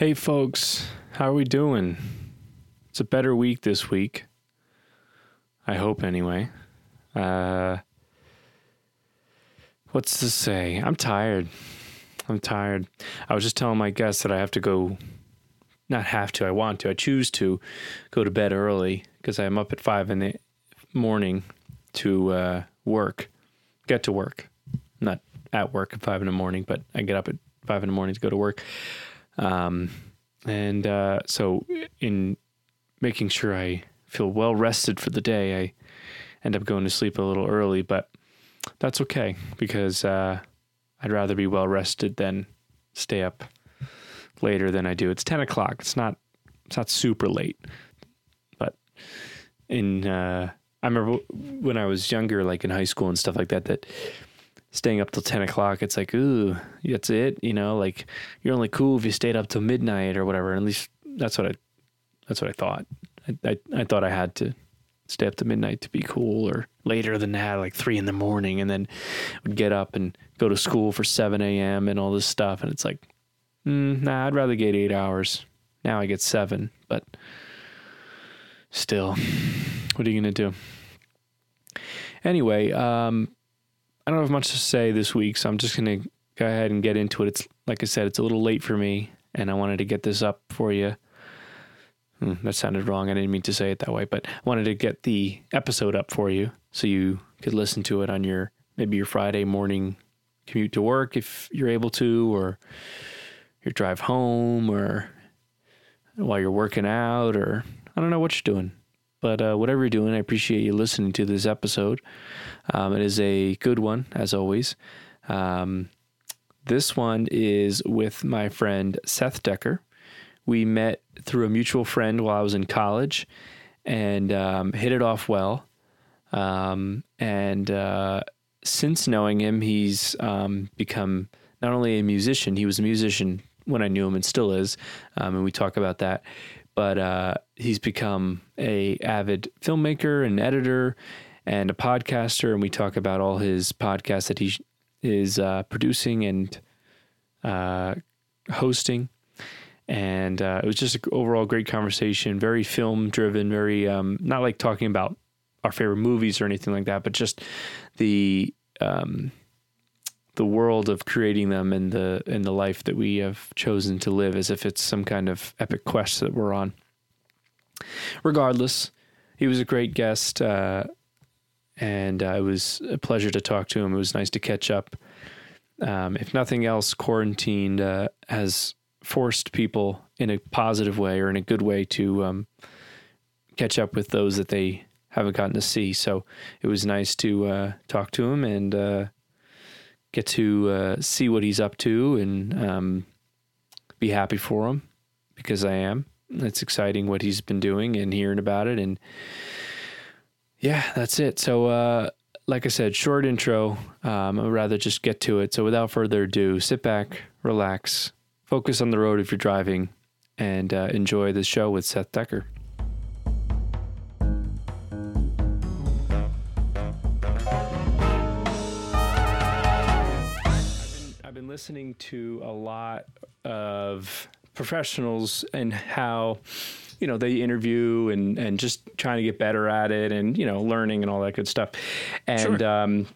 Hey, folks, how are we doing? It's a better week this week. I hope, anyway. Uh, what's to say? I'm tired. I'm tired. I was just telling my guests that I have to go, not have to, I want to, I choose to go to bed early because I'm up at five in the morning to uh, work, get to work. not at work at five in the morning, but I get up at five in the morning to go to work. Um, and uh, so, in making sure I feel well rested for the day, I end up going to sleep a little early, but that's okay because uh, I'd rather be well rested than stay up later than I do. It's ten o'clock. It's not. It's not super late, but in uh, I remember when I was younger, like in high school and stuff like that, that staying up till 10 o'clock, it's like, ooh, that's it. You know, like you're only cool if you stayed up till midnight or whatever. At least that's what I, that's what I thought. I, I, I thought I had to stay up to midnight to be cool or later than that, like three in the morning. And then would get up and go to school for 7 a.m. and all this stuff. And it's like, mm, nah, I'd rather get eight hours. Now I get seven, but still, what are you to do? Anyway, um, I don't have much to say this week, so I'm just going to go ahead and get into it. It's like I said, it's a little late for me, and I wanted to get this up for you. Hmm, that sounded wrong. I didn't mean to say it that way, but I wanted to get the episode up for you so you could listen to it on your maybe your Friday morning commute to work if you're able to, or your drive home, or while you're working out, or I don't know what you're doing. But uh, whatever you're doing, I appreciate you listening to this episode. Um, it is a good one, as always. Um, this one is with my friend Seth Decker. We met through a mutual friend while I was in college and um, hit it off well. Um, and uh, since knowing him, he's um, become not only a musician, he was a musician when I knew him and still is. Um, and we talk about that but uh, he's become a avid filmmaker and editor and a podcaster, and we talk about all his podcasts that he is uh, producing and uh, hosting. And uh, it was just an overall great conversation, very film driven, very um, not like talking about our favorite movies or anything like that, but just the um, the world of creating them and the and the life that we have chosen to live as if it's some kind of epic quest that we're on. Regardless, he was a great guest, uh, and uh, it was a pleasure to talk to him. It was nice to catch up. Um, if nothing else, quarantine uh, has forced people in a positive way or in a good way to um, catch up with those that they haven't gotten to see. So it was nice to uh, talk to him and uh, get to uh, see what he's up to and um, be happy for him because I am. It's exciting what he's been doing and hearing about it. And yeah, that's it. So, uh, like I said, short intro. Um, I'd rather just get to it. So, without further ado, sit back, relax, focus on the road if you're driving, and uh, enjoy the show with Seth Decker. Listening to a lot of professionals and how you know they interview and and just trying to get better at it and you know learning and all that good stuff. And sure. um,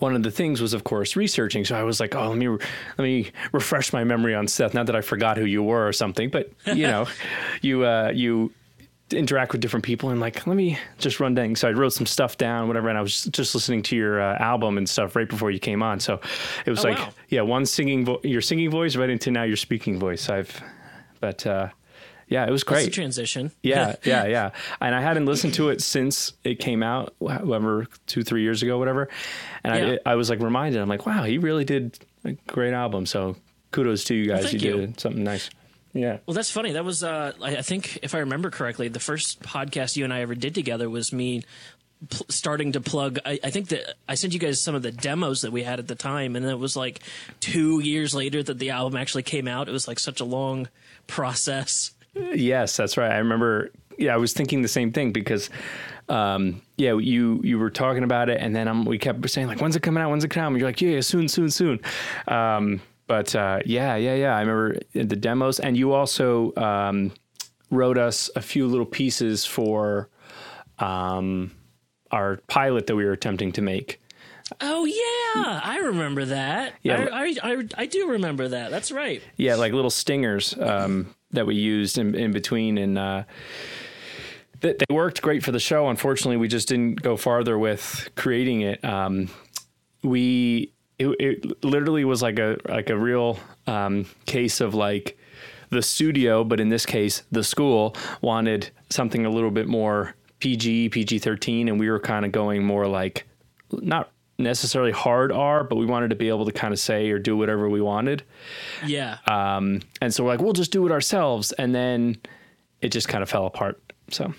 one of the things was of course researching. So i was like oh let me let me refresh my memory on seth. Not that i forgot who you were or something but you know you uh, you interact with different people and like let me just run down so i wrote some stuff down whatever and i was just listening to your uh, album and stuff right before you came on so it was oh, like wow. yeah one singing vo- your singing voice right into now your speaking voice i've but uh yeah, it was great. transition. Yeah, yeah, yeah. And I hadn't listened to it since it came out, whatever, two, three years ago, whatever. And yeah. I, I was like reminded, I'm like, wow, he really did a great album. So kudos to you guys. Well, you, you did something nice. Yeah. Well, that's funny. That was, uh, I think, if I remember correctly, the first podcast you and I ever did together was me pl- starting to plug. I, I, think that I sent you guys some of the demos that we had at the time, and it was like two years later that the album actually came out. It was like such a long process. Yes, that's right. I remember. Yeah, I was thinking the same thing because, um, yeah, you you were talking about it, and then um, we kept saying like, "When's it coming out? When's it coming out?" And you're like, "Yeah, yeah soon, soon, soon." Um, but uh, yeah, yeah, yeah. I remember the demos, and you also um, wrote us a few little pieces for um, our pilot that we were attempting to make. Oh yeah, I remember that. Yeah. I, I, I, I do remember that. That's right. Yeah, like little stingers um, that we used in, in between, and uh, they, they worked great for the show. Unfortunately, we just didn't go farther with creating it. Um, we it, it literally was like a like a real um, case of like the studio, but in this case, the school wanted something a little bit more PG, PG thirteen, and we were kind of going more like not necessarily hard R, but we wanted to be able to kind of say or do whatever we wanted. Yeah. Um, and so we're like, we'll just do it ourselves, and then it just kind of fell apart. So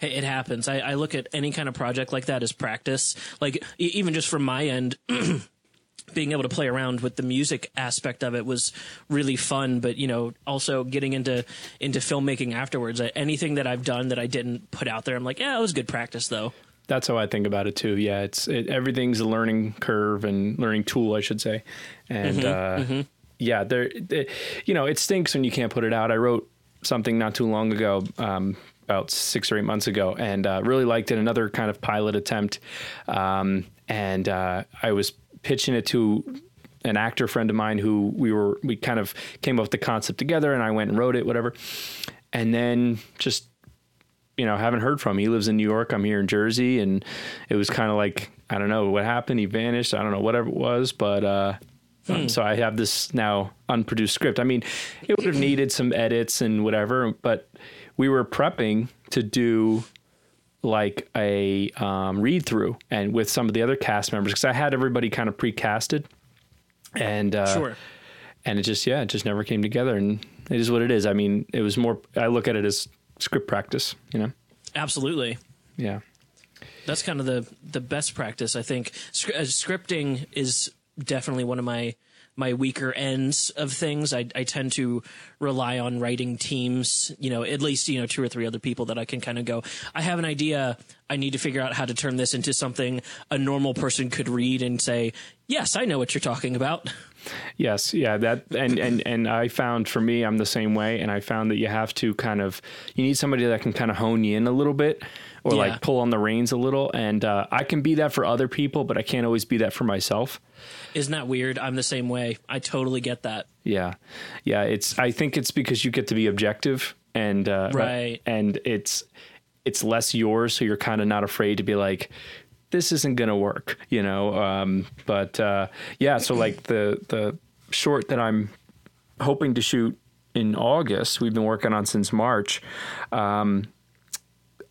it happens. I, I look at any kind of project like that as practice. Like even just from my end, being able to play around with the music aspect of it was really fun. But you know, also getting into into filmmaking afterwards. Anything that I've done that I didn't put out there, I'm like, yeah, it was good practice though. that's how I think about it too. Yeah, it's it, everything's a learning curve and learning tool, I should say. And uh, yeah, there, it, you know, it stinks when you can't put it out. I wrote something not too long ago. Um, about six or eight months ago, and uh, really liked it. Another kind of pilot attempt, um, and uh, I was pitching it to an actor friend of mine who we were we kind of came up with the concept together, and I went and wrote it, whatever, and then just you know, haven't heard from him. He lives in New York. I'm here in Jersey, and it was kind of like I don't know what happened. He vanished. I don't know whatever it was, but uh, um, so I have this now unproduced script. I mean, it would have needed some edits and whatever, but we were prepping to do like a um, read through and with some of the other cast members because I had everybody kind of pre-casted, and uh, Sure. and it just yeah, it just never came together, and it is what it is. I mean, it was more. I look at it as script practice, you know. Absolutely. Yeah. That's kind of the the best practice, I think. Scr- uh, scripting is definitely one of my my weaker ends of things. I, I tend to rely on writing teams, you know, at least you know two or three other people that I can kind of go. I have an idea. I need to figure out how to turn this into something a normal person could read and say, "Yes, I know what you're talking about." Yes, yeah, that and and and I found for me I'm the same way and I found that you have to kind of you need somebody that can kind of hone you in a little bit or Yeah. like pull on the reins a little and uh, I can be that for other people but I can't always be that for myself. Isn't that weird? I'm the same way. I totally get that. Yeah. Yeah, it's I think it's because you get to be objective and uh Right. and it's it's less yours so you're kind of not afraid to be like this isn't going to work, you know. Um but uh yeah, so like the the short that I'm hoping to shoot in August, we've been working on since March. Um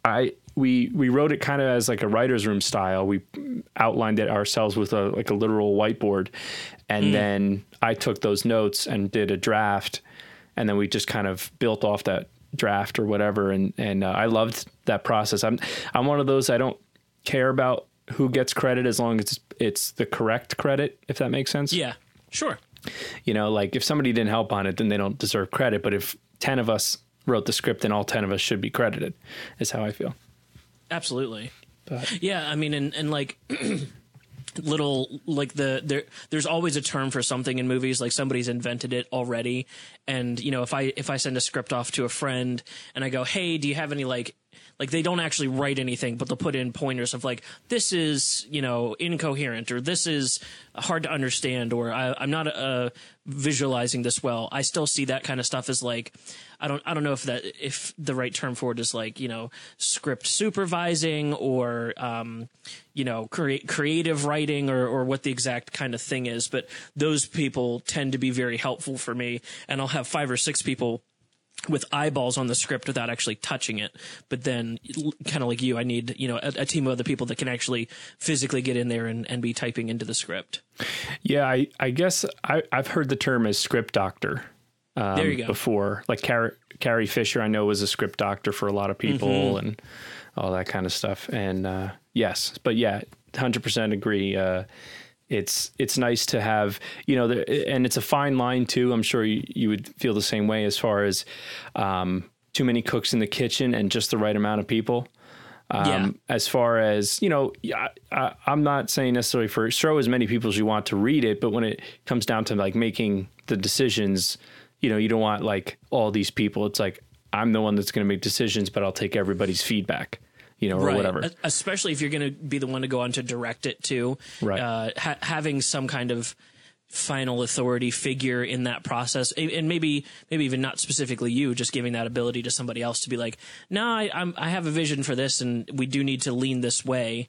I we we wrote it kind of as like a writer's room style. We outlined it ourselves with a like a literal whiteboard, and then I took those notes and did a draft, and then we just kind of built off that draft or whatever. And and uh, I loved that process. I'm I'm one of those I don't care about who gets credit as long as it's, it's the correct credit, if that makes sense. Yeah, sure. You know, like if somebody didn't help on it, then they don't deserve credit. But if ten of us wrote the script, then all ten of us should be credited. Is how I feel. Absolutely. But Yeah, I mean, and and like little like the there there's always a term for something in movies like somebody's invented it already and you know if i if i send a script off to a friend and i go hey do you have any like like they don't actually write anything but they'll put in pointers of like this is you know incoherent or this is hard to understand or I, i'm not uh, visualizing this well. I still see that kind of stuff as like i don't i don't know if that if the right term for it is like you know script supervising or um you know create creative writing or or what the exact kind of thing is but those people tend to be very helpful for me and i'll have five or six people with eyeballs on the script without actually touching it. But then, kind of like you, I need you know a, a team of other people that can actually physically get in there and, and be typing into the script. yeah, I I guess I I've heard the term as script doctor. Um, There you go. Before, like Carrie, Carrie Fisher, I know was a script doctor for a lot of people Mm-hmm. and all that kind of stuff. And uh, yes, but yeah, hundred percent agree. Uh, it's it's nice to have you know, the, and it's a fine line too. I'm sure you, you would feel the same way as far as um, too many cooks in the kitchen and just the right amount of people. Um, Yeah. As far as you know, I, I'm not saying necessarily for show as many people as you want to read it, but when it comes down to like making the decisions, you know, you don't want like all these people. It's like I'm the one that's going to make decisions, but I'll take everybody's feedback, you know, or whatever. E- Especially if you're going to be the one to go on to direct it too. Right. Uh, ha- having some kind of final authority figure in that process, and maybe maybe even not specifically you, just giving that ability to somebody else to be like, no, I, I'm, I have a vision for this, and we do need to lean this way.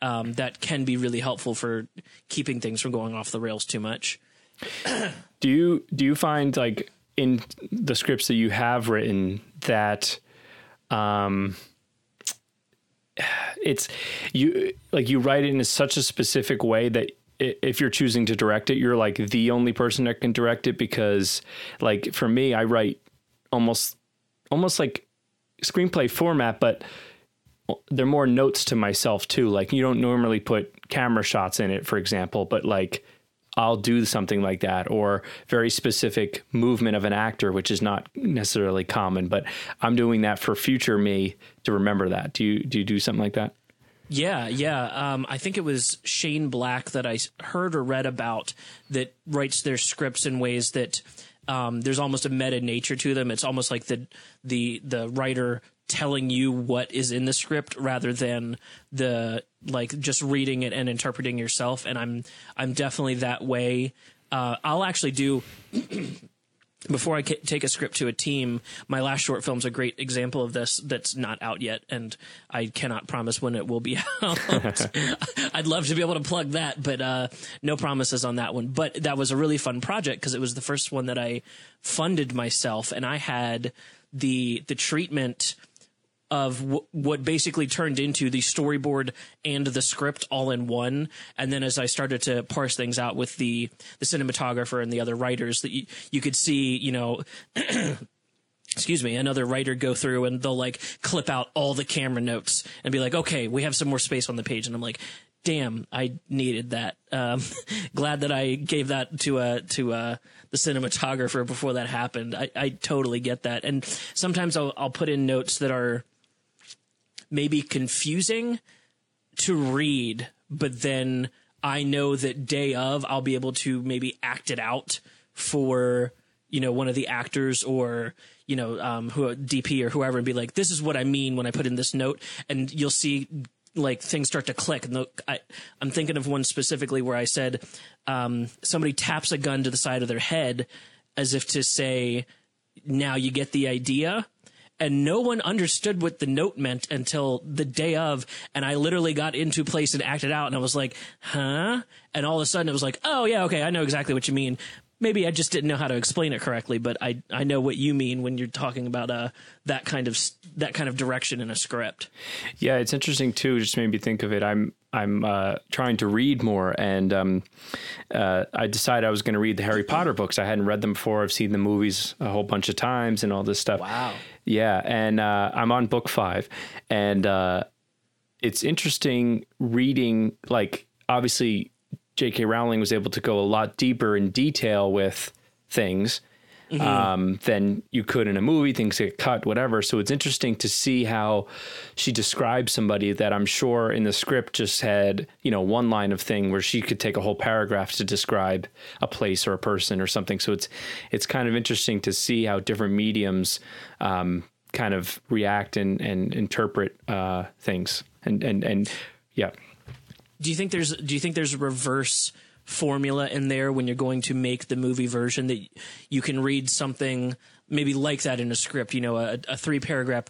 Um, that can be really helpful for keeping things from going off the rails too much. do you do you find like in the scripts that you have written that um it's you like you write it in such a specific way that if you're choosing to direct it you're like the only person that can direct it because like for me I write almost almost like screenplay format but they're more notes to myself too. Like you don't normally put camera shots in it, for example, but like I'll do something like that or very specific movement of an actor, which is not necessarily common, but I'm doing that for future me to remember that. Do you do you do something like that? Yeah, yeah. Um, I think it was Shane Black that I heard or read about that writes their scripts in ways that um, there's almost a meta nature to them. It's almost like the the the writer telling you what is in the script rather than the like just reading it and interpreting yourself. And I'm I'm definitely that way. Uh, I'll actually do before I take a script to a team, my last short film's a great example of this that's not out yet, and I cannot promise when it will be out. I'd love to be able to plug that, but uh, no promises on that one. But that was a really fun project because it was the first one that I funded myself, and I had the the treatment of w- what basically turned into the storyboard and the script all in one. And then as I started to parse things out with the the cinematographer and the other writers, that you, you could see, you know. excuse me, another writer go through and they'll like clip out all the camera notes and be like, okay, we have some more space on the page. And I'm like, damn, I needed that. Um, glad that I gave that to uh to uh the cinematographer before that happened. I, I totally get that. And sometimes I'll I'll put in notes that are maybe confusing to read, but then I know that day of I'll be able to maybe act it out for you know one of the actors or you know um, who DP or whoever and be like, this is what I mean when I put in this note, and you'll see like things start to click. And I, I'm thinking of one specifically where I said um, somebody taps a gun to the side of their head as if to say, now you get the idea and no one understood what the note meant until the day of and i literally got into place and acted out and i was like huh and all of a sudden it was like oh yeah okay i know exactly what you mean maybe i just didn't know how to explain it correctly but i i know what you mean when you're talking about uh that kind of that kind of direction in a script Yeah, it's interesting too. Just made me think of it. I'm I'm uh, trying to read more, and um, uh, I decided I was going to read the Harry Potter books. I hadn't read them before. I've seen the movies a whole bunch of times and all this stuff. Wow. Yeah, and uh, I'm on book five, and uh, it's interesting reading. Like, obviously, J.K. Rowling was able to go a lot deeper in detail with things um, than you could in a movie. Things get cut, whatever. So it's interesting to see how she describes somebody that I'm sure in the script just had, you know, one line of thing where she could take a whole paragraph to describe a place or a person or something. So it's it's kind of interesting to see how different mediums um, kind of react and and interpret uh, things. And and and yeah. do you think there's do you think there's a reverse formula in there when you're going to make the movie version that you can read something maybe like that in a script you know a, a three paragraph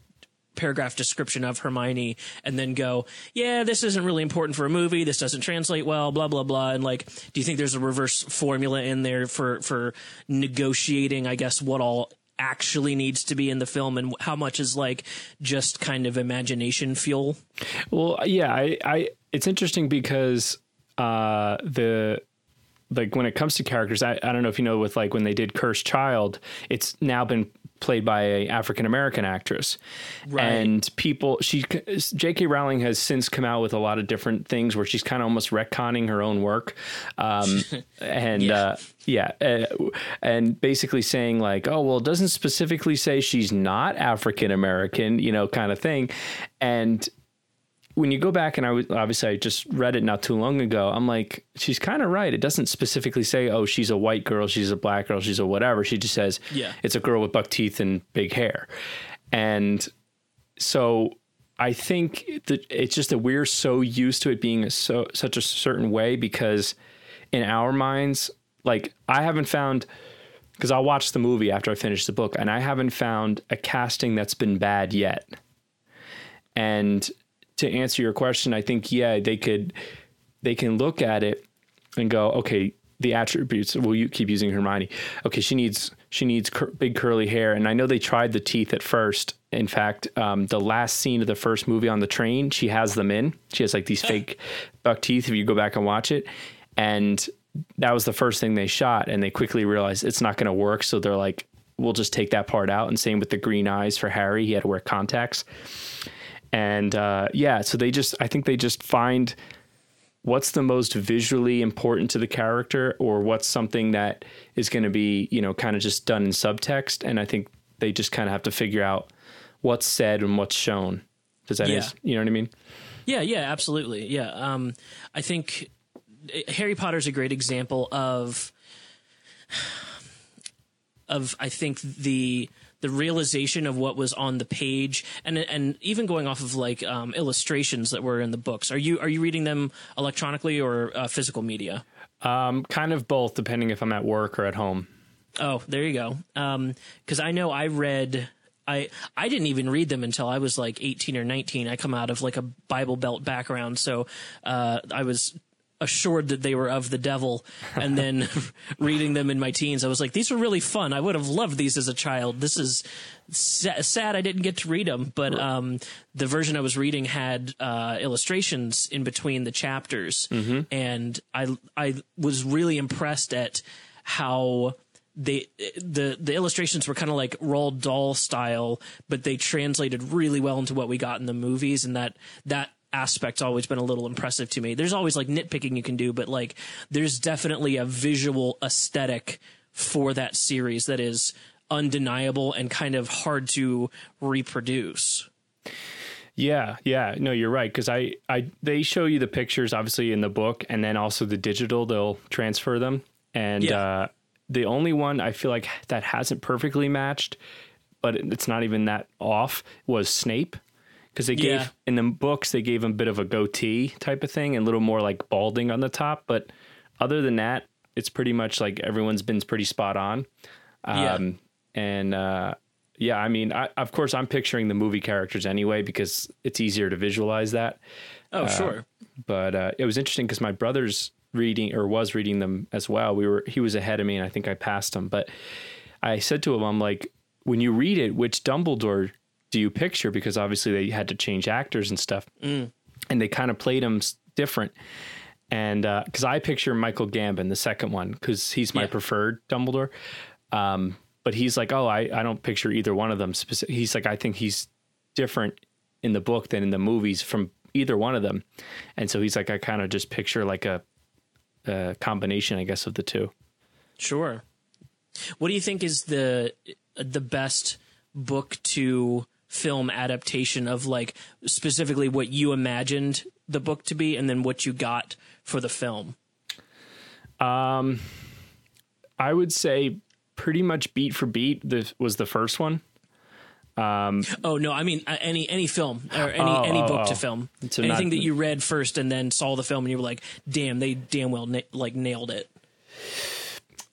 paragraph description of Hermione and then go yeah this isn't really important for a movie. This doesn't translate well blah blah blah. And like do you think there's a reverse formula in there for for negotiating I guess what all actually needs to be in the film and how much is like just kind of imagination fuel? Well, yeah, I, I it's interesting because uh, the like when it comes to characters, I, I don't know if you know with like when they did Cursed Child, it's now been played by a African American actress, Right. and people she J.K. Rowling has since come out with a lot of different things where she's kind of almost retconning her own work, um, and Yeah. uh, yeah, uh, and basically saying like, oh well, it doesn't specifically say she's not African American, you know, kind of thing, and when you go back and I was obviously I just read it not too long ago, I'm like, she's kind of right. It doesn't specifically say, oh, she's a white girl, she's a black girl, she's a whatever. She just says, Yeah. it's a girl with buck teeth and big hair. And so I think that it's just that we're so used to it being so such a certain way because in our minds, like I haven't found because I'll watch the movie after I finish the book, and I haven't found a casting that's been bad yet. And to answer your question, I think yeah, they could they can look at it and go, okay, the attributes. Will you keep using Hermione? Okay, she needs she needs cur- big curly hair, and I know they tried the teeth at first. In fact, um, the last scene of the first movie on the train, she has them in. She has like these fake buck teeth. If you go back and watch it, and that was the first thing they shot, and they quickly realized it's not going to work. So they're like, we'll just take that part out. And same with the green eyes for Harry, he had to wear contacts. And uh, yeah, so they just, I think they just find what's the most visually important to the character or what's something that is going to be, you know, kind of just done in subtext. And I think they just kind of have to figure out what's said and what's shown. Does that, Yeah. is- you know what I mean? Yeah, yeah, absolutely. Yeah. Um, I think Harry Potter's a great example of of I think the the realization of what was on the page and and even going off of like um, illustrations that were in the books. Are you are you reading them electronically or uh, physical media? Um, kind of both, depending if I'm at work or at home. Oh, there you go. Because I know I read. I I didn't even read them until I was like 18 or 19. I come out of like a Bible Belt background, so uh, I was assured that they were of the devil. And then reading them in my teens, I was like, these were really fun. I would have loved these as a child. This is sa- sad I didn't get to read them, but um, the version I was reading had uh, illustrations in between the chapters, and I I was really impressed at how they the the illustrations were kind of like Roald Dahl style, but they translated really well into what we got in the movies, and that that aspect's always been a little impressive to me. There's always like nitpicking you can do, but like there's definitely a visual aesthetic for that series that is undeniable and kind of hard to reproduce. Yeah, yeah. No, you're right. Cause I, I, they show you the pictures obviously in the book and then also the digital, they'll transfer them. And, Yeah. uh, the only one I feel like that hasn't perfectly matched, but it's not even that off was Snape. Cause they Yeah. gave in the books, they gave him a bit of a goatee type of thing and a little more like balding on the top. But other than that, it's pretty much like everyone's been pretty spot on. Yeah. Um, and uh, yeah, I mean, I, of course, I'm picturing the movie characters anyway because it's easier to visualize that. Oh, sure. But uh, it was interesting because my brother's reading or was reading them as well. We were he was ahead of me, and I think I passed him. But I said to him, I'm like, when you read it, which Dumbledore do you picture? Because obviously they had to change actors and stuff, and they kind of played him different. And because I picture Michael Gambon, the second one, because he's my Yeah. preferred Dumbledore. Um, but he's like, oh, I, I don't picture either one of them. Speci- He's like, I think he's different in the book than in the movies from either one of them. And so he's like, I kind of just picture like a, a combination, I guess, of the two. Sure. What do you think is the the best book to film adaptation of like specifically what you imagined the book to be and then what you got for the film? Um, I would say pretty much beat for beat this was the first one. Um, Oh no, I mean uh, any any film or any Oh, any oh, book oh. to film. Anything not- that you read first and then saw the film and you were like, "Damn, they damn well na- like nailed it."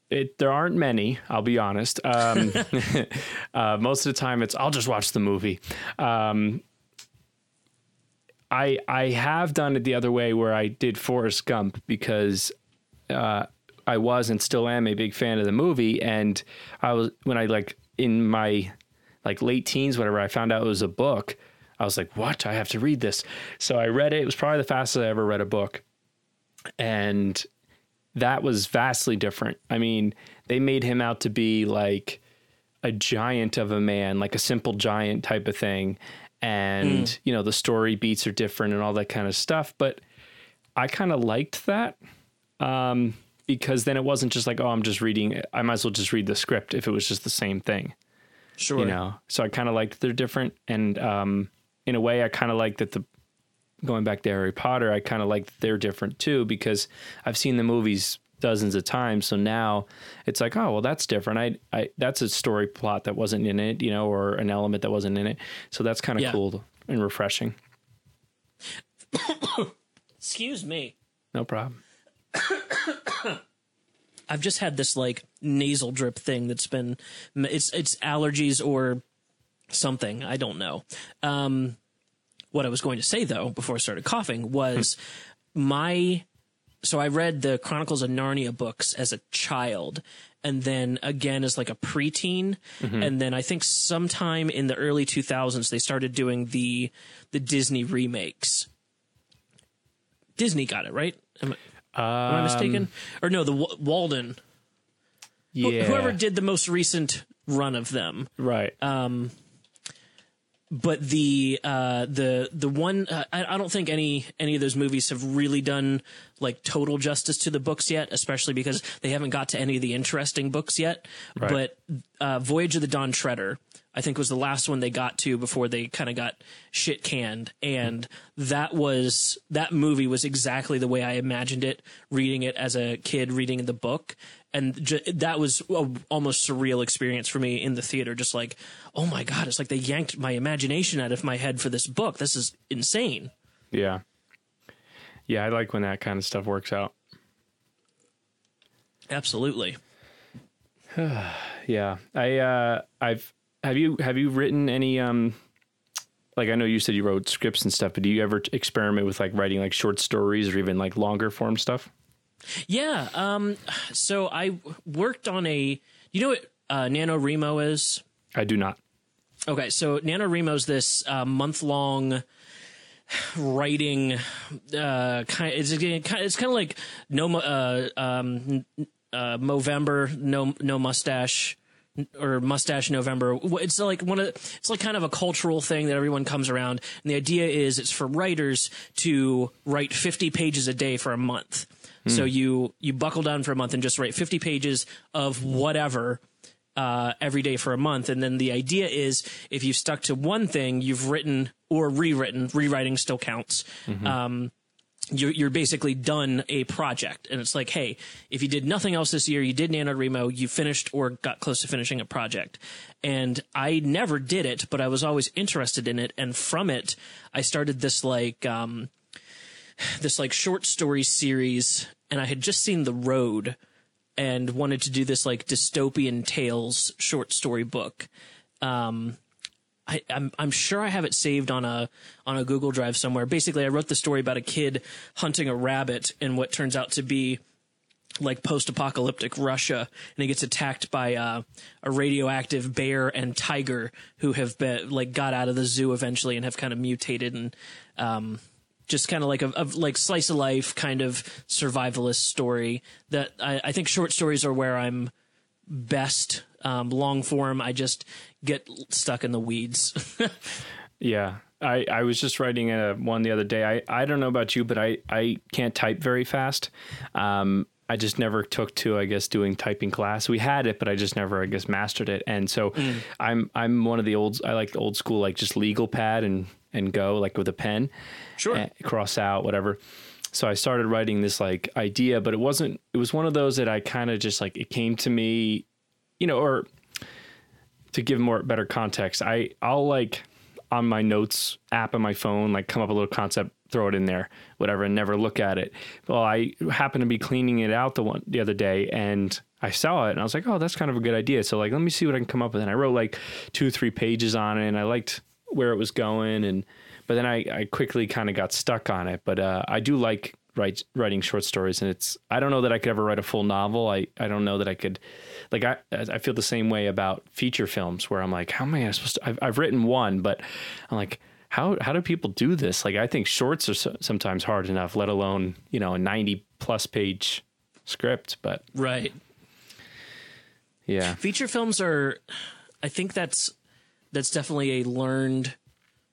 It there aren't many, I'll be honest. Um, uh, most of the time, it's I'll just watch the movie. Um, I I have done it the other way where I did Forrest Gump because uh, I was and still am a big fan of the movie, and I was when I like in my like late teens, whatever. I found out it was a book. I was like, "What? I have to read this." So I read it. It was probably the fastest I ever read a book, and that was vastly different. I mean, they made him out to be like a giant of a man, like a simple giant type of thing. And, you know, the story beats are different and all that kind of stuff. But I kind of liked that um, because then it wasn't just like, oh, I'm just reading. I might as well just read the script if it was just the same thing, Sure. you know? So I kind of liked they're different. And um, in a way, I kind of like that the going back to Harry Potter, I kind of like that they're different too because I've seen the movies dozens of times. So now it's like, oh well, that's different. I, I that's a story plot that wasn't in it, you know, or an element that wasn't in it. So that's kind of Yeah. cool and refreshing. Excuse me. No problem. I've just had this like nasal drip thing that's been it's it's allergies or something. I don't know. Um, what I was going to say though before I started coughing was my so I read the Chronicles of Narnia books as a child and then again as like a preteen mm-hmm. and then I think sometime in the early 2000s they started doing the the Disney remakes. Disney got it, right? Am, I- am I mistaken? Um, or no, the Wa- Walden Wh- Yeah. whoever did the most recent run of them. right. Um, But the uh, the the one uh, I, I don't think any any of those movies have really done like total justice to the books yet, especially because they haven't got to any of the interesting books yet. Right. But uh, Voyage of the Dawn Treader, I think, was the last one they got to before they kind of got shit canned, and that was that movie was exactly the way I imagined it, reading it as a kid, reading the book, and ju- that was a almost surreal experience for me in the theater. Just like, oh my god, it's like they yanked my imagination out of my head for this book. This is insane. yeah. Yeah, I like when that kind of stuff works out. Absolutely. Yeah. I uh I've have you have you written any um like I know you said you wrote scripts and stuff, but do you ever experiment with like writing like short stories or even like longer form stuff? Yeah. Um. So I worked on a. You know what uh, NaNoWriMo is? I do not. Okay, so NaNoWriMo is this uh, month long writing uh kind it's kind it's kind of like no uh um uh Movember no no mustache or mustache November it's like one of it's like kind of a cultural thing that everyone comes around and the idea is it's for writers to write 50 pages a day for a month so you you buckle down for a month and just write 50 pages of whatever uh, every day for a month. And then the idea is if you've stuck to one thing, you've written or rewritten, rewriting still counts. Um, you're, you're basically done a project. And it's like, hey, if you did nothing else this year, you did NaNoWriMo, you finished or got close to finishing a project. And I never did it, but I was always interested in it. And from it, I started this like, um, this like short story series and I had just seen The Road and wanted to do this like dystopian tales short story book. Um, I, I'm I'm sure I have it saved on a on a Google Drive somewhere. Basically, I wrote the story about a kid hunting a rabbit in what turns out to be like post-apocalyptic Russia, and he gets attacked by uh, a radioactive bear and tiger who have been like got out of the zoo eventually and have kind of mutated and um, just kind of like a, a like slice of life kind of survivalist story. That I, I think short stories are where I'm best. Um, long form, I just get stuck in the weeds. Yeah. I, I was just writing a one the other day. I, I don't know about you, but I, I can't type very fast. Um, I just never took to, I guess, doing typing class. We had it, but I just never, I guess, mastered it. And so I'm I'm one of the old. I like the old school, like just legal pad and and go like with a pen, Sure. and cross out whatever. So I started writing this like idea, but it wasn't. It was one of those that I kind of just like it came to me, you know, or to give more better context, I I'll like on my notes app on my phone, like come up with a little concept, throw it in there, whatever, and never look at it. Well, I happened to be cleaning it out the one the other day and I saw it and I was like, oh, that's kind of a good idea. So like, let me see what I can come up with. And I wrote like two, three pages on it and I liked where it was going. And, but then I, I quickly kind of got stuck on it. But uh, I do like write, writing short stories and it's, I don't know that I could ever write a full novel. I, I don't know that I could, like, I, I feel the same way about feature films where I'm like, how am I supposed to, I've, I've written one, but I'm like, how, how do people do this? Like, I think shorts are so, sometimes hard enough, let alone, you know, a 90 plus page script, but right. yeah. feature films are i think that's that's definitely a learned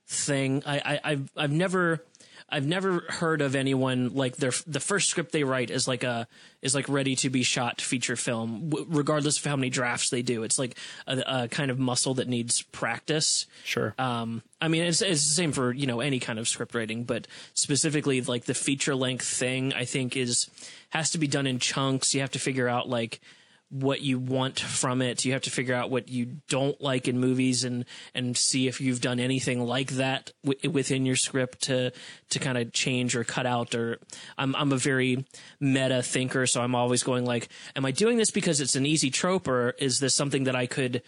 thing i, I i've i've never I've never heard of anyone like their the first script they write is like a is like ready to be shot feature film, w- regardless of how many drafts they do. It's like a, a kind of muscle that needs practice. Sure. Um, I mean, it's, it's the same for you know any kind of script writing, but specifically like the feature length thing, I think is has to be done in chunks. You have to figure out like what you want from it. You have to figure out what you don't like in movies and and see if you've done anything like that w- within your script to to kind of change or cut out. Or I'm I'm a very meta thinker, so I'm always going like, am I doing this because it's an easy trope, or is this something that I could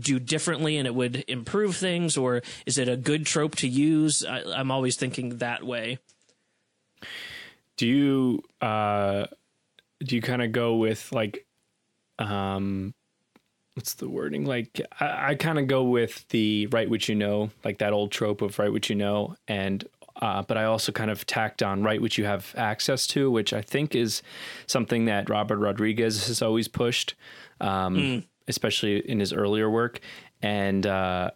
do differently and it would improve things, or is it a good trope to use? I, I'm always thinking that way. do you uh do you kind of go with like um what's the wording like i, I kind of go with the write what you know like that old trope of write what you know and uh, but I also kind of tacked on write what you have access to, which I think is something that Robert Rodriguez has always pushed, um, especially in his earlier work. And uh,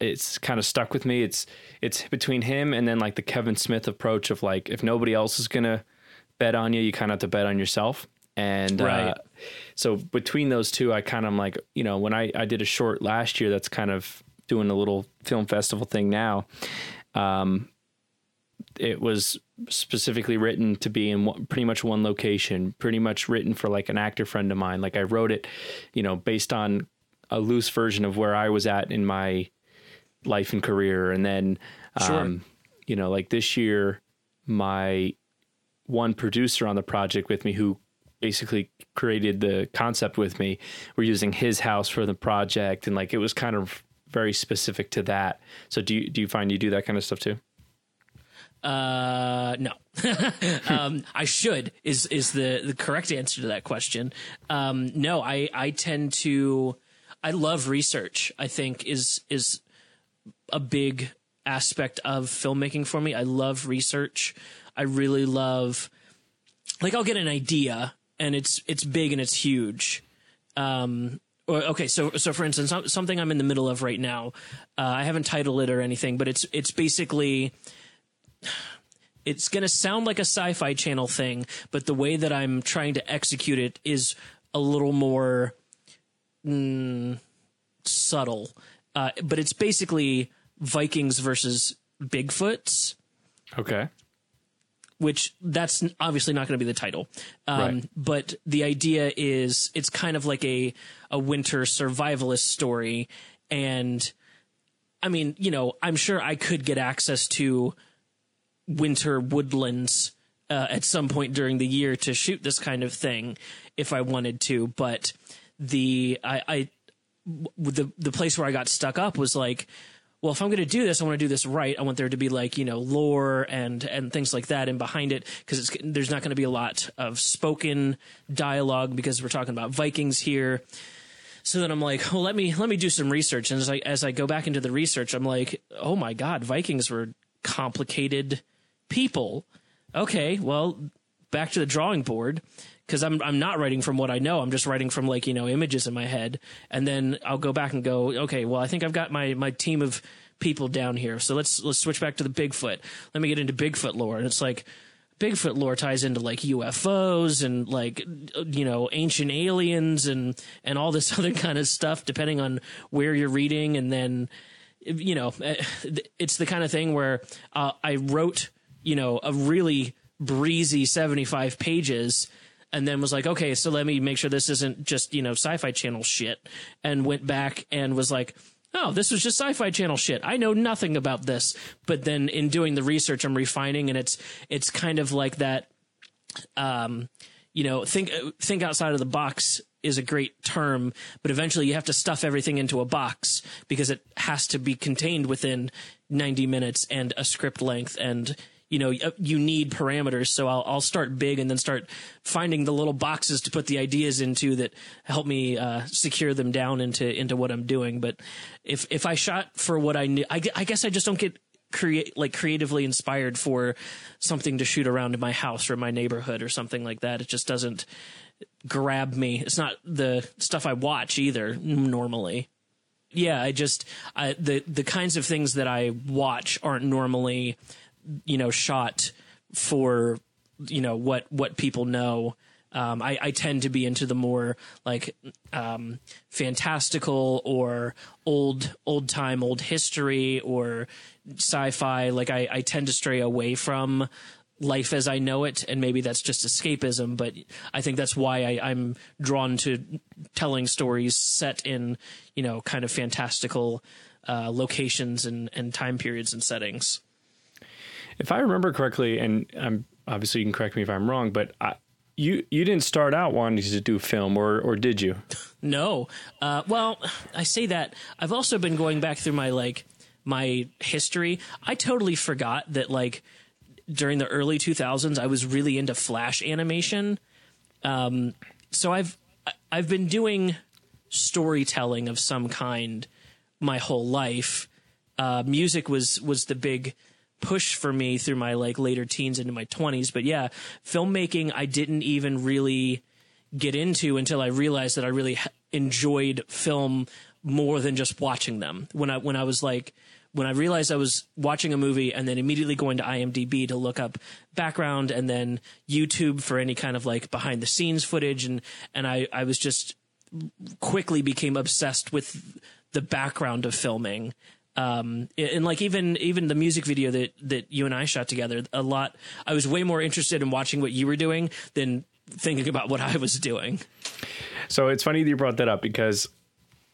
it's kind of stuck with me. It's it's between him and then like the Kevin Smith approach of like if nobody else is gonna bet on you, you kind of have to bet on yourself. And Right. uh, so between those two, I kind of like you know when I I did a short last year that's kind of doing a little film festival thing now. Um, it was specifically written to be in one, pretty much one location, pretty much written for like an actor friend of mine. Like I wrote it, you know, based on a loose version of where I was at in my life and career. And then, Sure. um, you know, like this year, my one producer on the project with me who basically created the concept with me, we're using his house for the project. And like, it was kind of very specific to that. So do you, do you find you do that kind of stuff too? Uh, no. um, I should is is the the correct answer to that question. Um, no, I I tend to I love research. I think is is a big aspect of filmmaking for me. I love research. I really love like I'll get an idea and it's it's big and it's huge. Um, or, okay, so so for instance, something I'm in the middle of right now. Uh, I haven't titled it or anything, but it's it's basically it's going to sound like a sci-fi channel thing, but the way that I'm trying to execute it is a little more mm, subtle. Uh, but it's basically Vikings versus Bigfoots, Okay. Which that's obviously not going to be the title. Um, Right. But the idea is it's kind of like a a winter survivalist story, and I mean, you know, I'm sure I could get access to winter woodlands uh, at some point during the year to shoot this kind of thing if I wanted to. But the I, I the the place where I got stuck up was like, well, if I'm going to do this, I want to do this right. I want there to be like you know lore and and things like that, and behind it because there's not going to be a lot of spoken dialogue because we're talking about Vikings here. So then I'm like, well, let me let me do some research, and as I as I go back into the research, I'm like, oh my god, Vikings were complicated people. Okay, well, back to the drawing board because I'm I'm not writing from what I know. I'm just writing from like you know images in my head, and then I'll go back and go, okay, well, I think I've got my my team of people down here. So let's let's switch back to the Bigfoot. Let me get into Bigfoot lore, and it's like. Bigfoot lore ties into like UFOs and like you know ancient aliens and and all this other kind of stuff depending on where you're reading and then you know eh, it's the kind of thing where uh, I wrote you know a really breezy 75 pages and then was like okay so let me make sure this isn't just you know sci-fi channel shit and went back and was like oh this was just sci-fi channel shit. I know nothing about this. But then in doing the research i'm refining and it's it's kind of like that um, you know, think think outside of the box is a great term, but eventually you have to stuff everything into a box because it has to be contained within 90 minutes and a script length and you know you need parameters so I'll, I'll start big and then start finding the little boxes to put the ideas into that help me uh, secure them down into into what i'm doing but if if i shot for what i knew I, I guess i just don't get create like creatively inspired for something to shoot around in my house or my neighborhood or something like that. It just doesn't grab me. It's not the stuff I watch either normally. Yeah, I just I, the the kinds of things that I watch aren't normally you know shot for you know what what people know. Um, I, I tend to be into the more like um, fantastical or old old time old history or sci-fi. Like I, I tend to stray away from life as I know it, and maybe that's just escapism. But I think that's why I, I'm drawn to telling stories set in you know kind of fantastical uh, locations and, and time periods and settings. If I remember correctly, and I'm obviously you can correct me if I'm wrong, but I, you you didn't start out wanting to do film, or or did you? No. Uh, well, I say that I've also been going back through my like my history. I totally forgot that like during the early 2000s I was really into flash animation. Um, so I've I've been doing storytelling of some kind my whole life. Uh, music was was the big push for me through my like later teens into my 20s but yeah filmmaking i didn't even really get into until i realized that i really enjoyed film more than just watching them. When i when i was like when i realized i was watching a movie and then immediately going to imdb to look up background and then youtube for any kind of like behind the scenes footage and and i i was just quickly became obsessed with the background of filming um, and like even even the music video that that you and I shot together, a lot. I was way more interested in watching what you were doing than thinking about what I was doing. So it's funny that you brought that up because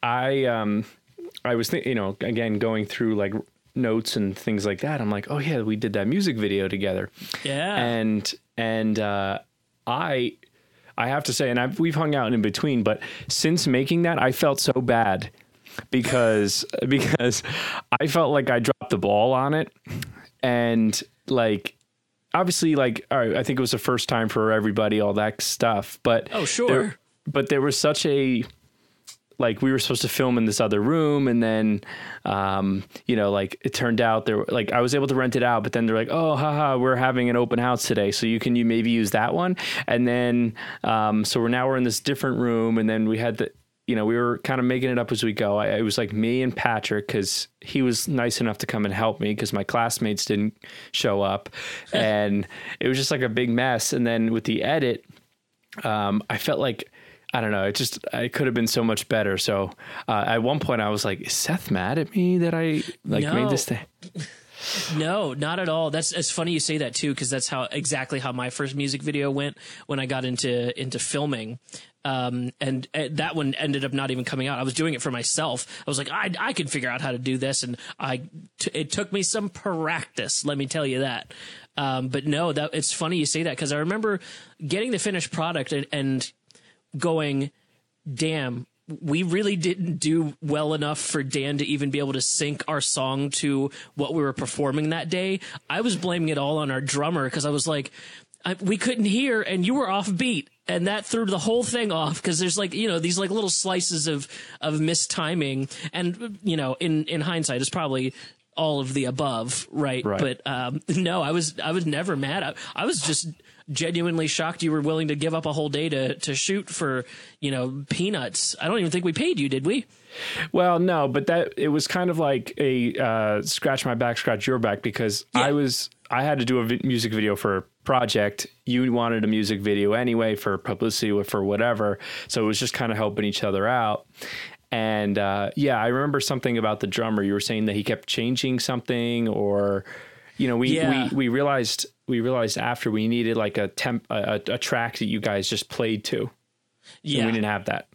I um I was th- you know again going through like notes and things like that. I'm like, oh yeah, we did that music video together. Yeah, and and uh, I I have to say, and I've, we've hung out in between, but since making that, I felt so bad because because I felt like I dropped the ball on it, and like obviously like all right, I think it was the first time for everybody, all that stuff. But oh sure, there, but there was such a like we were supposed to film in this other room. And then um, you know like it turned out there like I was able to rent it out but then they're like oh haha we're having an open house today. So you can you maybe use that one. And then um, so we're now we're in this different room. And then we had the you know, we were kind of making it up as we go. I, it was like me and Patrick because he was nice enough to come and help me because my classmates didn't show up, and it was just like a big mess. And then with the edit, um, I felt like I don't know. It just it could have been so much better. So uh, at one point, I was like, "Is Seth mad at me that I like no. made this thing?" No, not at all. That's it's funny you say that too, because that's how exactly how my first music video went when I got into into filming. Um, and, and, uh, that one ended up not even coming out. I was doing it for myself. I was like, I, I can figure out how to do this, and I t- it took me some practice. Let me tell you that. Um, but no, that it's funny you say that because I remember getting the finished product and, and going, damn, we really didn't do well enough for Dan to even be able to sync our song to what we were performing that day. I was blaming it all on our drummer because I was like, I, we couldn't hear and you were off beat and that threw the whole thing off because there's like you know these like little slices of of mistiming. And you know in in hindsight it's probably all of the above right, right. but um no i was i was never mad. I, I was just genuinely shocked you were willing to give up a whole day to to shoot for you know peanuts i don't even think we paid you did we well, no, but that it was kind of like a uh, scratch my back, scratch your back because yeah. I was I had to do a vi- music video for a project. You wanted a music video anyway for publicity or for whatever, so it was just kind of helping each other out. And uh, yeah, I remember something about the drummer. You were saying that he kept changing something, or you know, we yeah. we we realized we realized after we needed like a temp a, a track that you guys just played to. Yeah, and we didn't have that.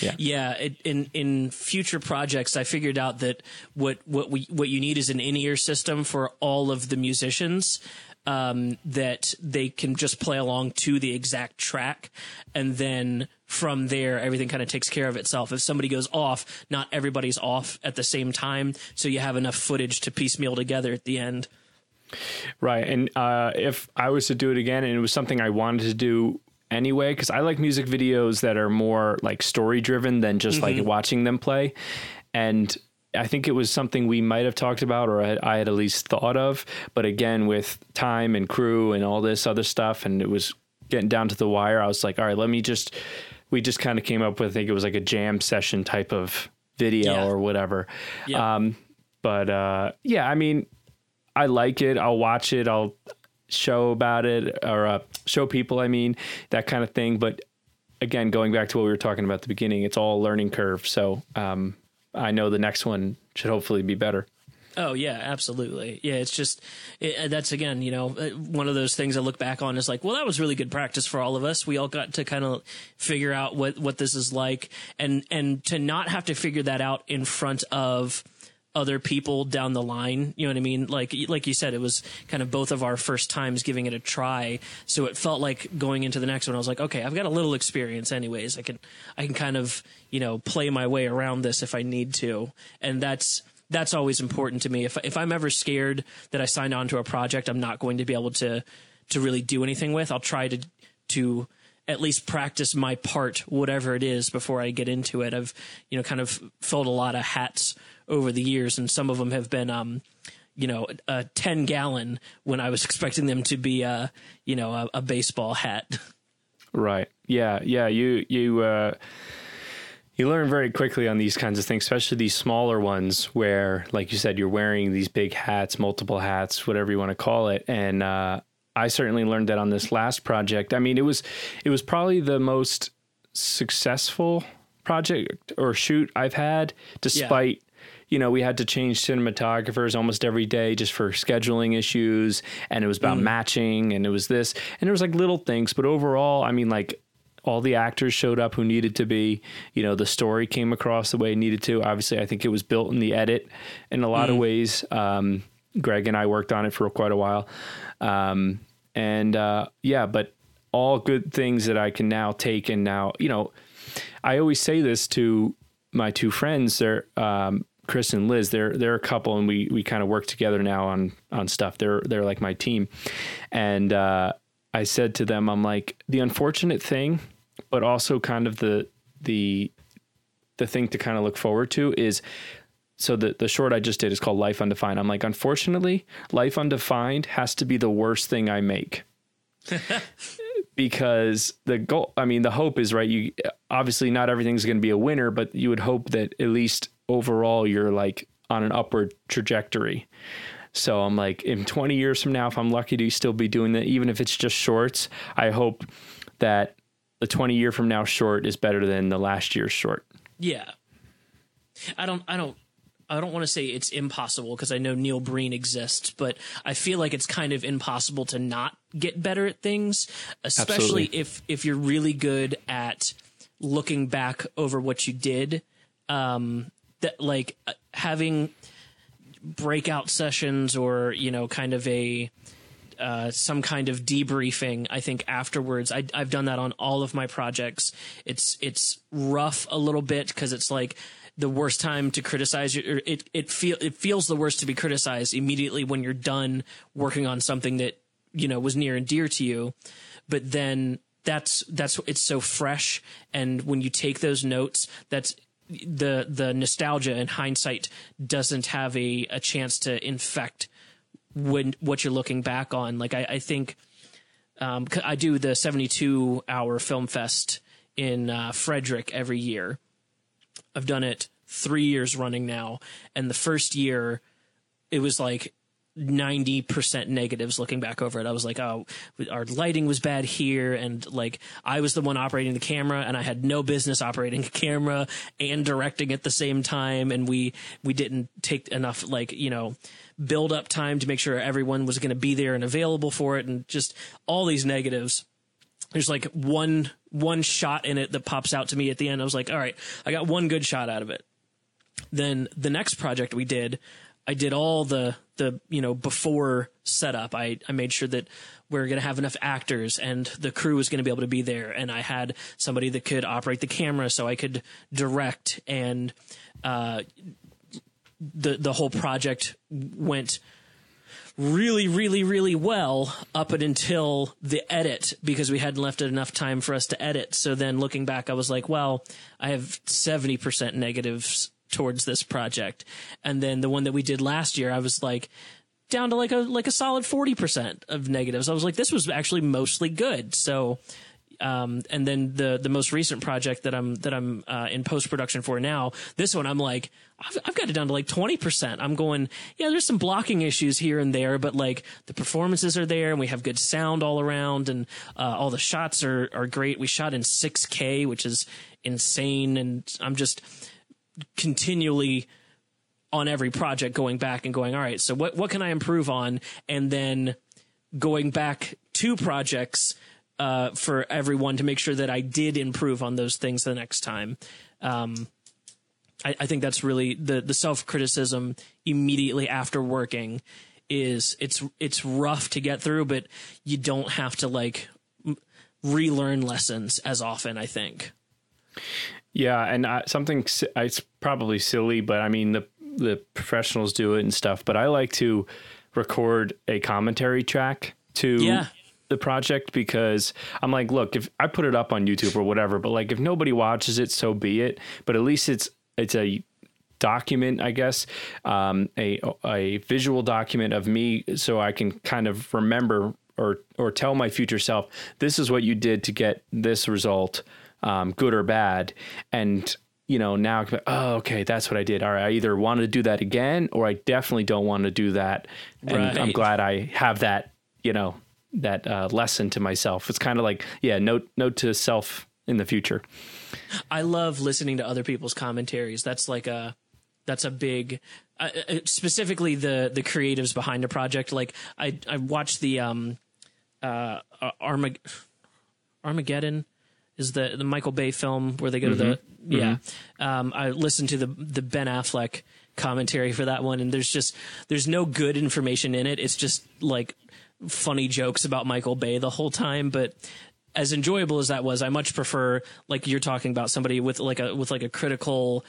Yeah, yeah. It, in in future projects, I figured out that what what we what you need is an in ear system for all of the musicians. Um, that they can just play along to the exact track, and then from there, everything kind of takes care of itself. If somebody goes off, not everybody's off at the same time, so you have enough footage to piecemeal together at the end. Right, and uh, if I was to do it again, and it was something I wanted to do anyway because I like music videos that are more like story driven than just mm-hmm. like watching them play. And I think it was something we might have talked about or I had at least thought of. But again, with time and crew and all this other stuff, and it was getting down to the wire, I was like, all right, let me just, we just kind of came up with, I think it was like a jam session type of video yeah. or whatever. Yeah. Um, but uh, yeah, I mean, I like it. I'll watch it. I'll show about it or uh, show people. I mean that kind of thing. But again, going back to what we were talking about at the beginning, it's all learning curve. So um, I know the next one should hopefully be better. Oh yeah, absolutely. Yeah, it's just it, uh, that's again, you know, uh, one of those things I look back on is like, well, that was really good practice for all of us. We all got to kind of figure out what what this is like, and and to not have to figure that out in front of other people down the line. You know what I mean? Like like you said, it was kind of both of our first times giving it a try, so it felt like going into the next one. I was like, okay, I've got a little experience, anyways. I can I can kind of you know play my way around this if I need to, and that's that's always important to me. If if I'm ever scared that I signed on to a project I'm not going to be able to to really do anything with, I'll try to to at least practice my part, whatever it is, before I get into it. I've you know kind of filled a lot of hats over the years, and some of them have been. Um, you know, a 10 gallon when I was expecting them to be, a, you know, a, a baseball hat. Right. Yeah. Yeah. You, you, uh, you learn very quickly on these kinds of things, especially these smaller ones where, like you said, you're wearing these big hats, multiple hats, whatever you want to call it. And uh, I certainly learned that on this last project. I mean, it was it was probably the most successful project or shoot I've had, despite. Yeah. You know, we had to change cinematographers almost every day just for scheduling issues, and it was about mm. matching, and it was this, and there was like little things, but overall, I mean, like all the actors showed up who needed to be. You know, the story came across the way it needed to. Obviously, I think it was built in the edit in a lot mm. of ways. Um, Greg and I worked on it for quite a while. Um, and uh, yeah, but all good things that I can now take and now, you know, I always say this to my two friends. They're um, Chris and Liz. They're they're a couple, and we we kind of work together now on on stuff. They're they're like my team, and uh, I said to them, I'm like, the unfortunate thing, but also kind of the the the thing to kind of look forward to is so the the short I just did is called Life Undefined. I'm like, unfortunately, Life Undefined has to be the worst thing I make. because the goal I mean the hope is right you obviously not everything's going to be a winner but you would hope that at least overall you're like on an upward trajectory. So I'm like, in 20 years from now, if I'm lucky to still be doing that, even if it's just shorts, I hope that the 20 year from now short is better than the last year's short. Yeah. I don't, I don't, I don't want to say it's impossible because I know Neil Breen exists, but I feel like it's kind of impossible to not get better at things, especially Absolutely. if if you're really good at looking back over what you did. Um, that like uh, having breakout sessions or you know kind of a uh, some kind of debriefing. I think afterwards, I, have done that on all of my projects. It's it's rough a little bit because it's like the worst time to criticize. It it it feel it feels the worst to be criticized immediately when you're done working on something that you know was near and dear to you. But then that's that's it's so fresh, and when you take those notes, that's the the nostalgia and hindsight doesn't have a, a chance to infect when what you're looking back on. Like I, I think um, I do the 72 hour film fest in uh, Frederick every year. I've done it three years running now, and the first year it was like 90% negatives looking back over it. I was like, oh, our lighting was bad here. And like, I was the one operating the camera and I had no business operating a camera and directing at the same time. And we, we didn't take enough, like, you know, build up time to make sure everyone was going to be there and available for it. And just all these negatives. There's like one, one shot in it that pops out to me at the end. I was like, all right, I got one good shot out of it. Then the next project we did, I did all the the you know before setup. I I made sure that we are going to have enough actors and the crew was going to be able to be there, and I had somebody that could operate the camera so I could direct and uh, the the whole project went really, really, really well up until the edit because we hadn't left it enough time for us to edit. So then looking back, I was like, well, I have 70% negatives towards this project. And then the one that we did last year, I was like down to like a like a solid 40% of negatives. I was like this was actually mostly good. So Um, and then the the most recent project that I'm that I'm uh, in post production for now, this one I'm like I've, I've got it down to like twenty percent. I'm going, yeah, there's some blocking issues here and there, but like the performances are there, and we have good sound all around, and uh, all the shots are are great. We shot in 6K, which is insane, and I'm just continually on every project going back and going, all right, so what what can I improve on, and then going back to projects uh, for everyone to make sure that I did improve on those things the next time. Um, I, I, think that's really the the self criticism immediately after working is it's it's rough to get through, but you don't have to like relearn lessons as often. I think. Yeah, and I, something it's probably silly, but I mean the the professionals do it and stuff. But I like to record a commentary track to yeah. the project because I'm like, look, if I put it up on YouTube or whatever, but like if nobody watches it, so be it. But at least it's it's a document, I guess, um, a a visual document of me, so I can kind of remember or or tell my future self, this is what you did to get this result, um, good or bad, and you know, now, oh, okay, that's what I did. All right, I either want to do that again or I definitely don't want to do that. And right. I'm glad I have that, you know, that uh, lesson to myself. It's kind of like, yeah, note note to self in the future. I love listening to other people's commentaries. That's like a that's a big uh, uh specifically the the creatives behind a project. Like I I watched the um uh Armag- Armageddon is the the Michael Bay film where they go mm-hmm. to the mm-hmm. yeah. Mm-hmm. Um, I listened to the the Ben Affleck commentary for that one, and there's just there's no good information in it. It's just like funny jokes about Michael Bay the whole time, but as enjoyable as that was, I much prefer like you're talking about somebody with like a with like a critical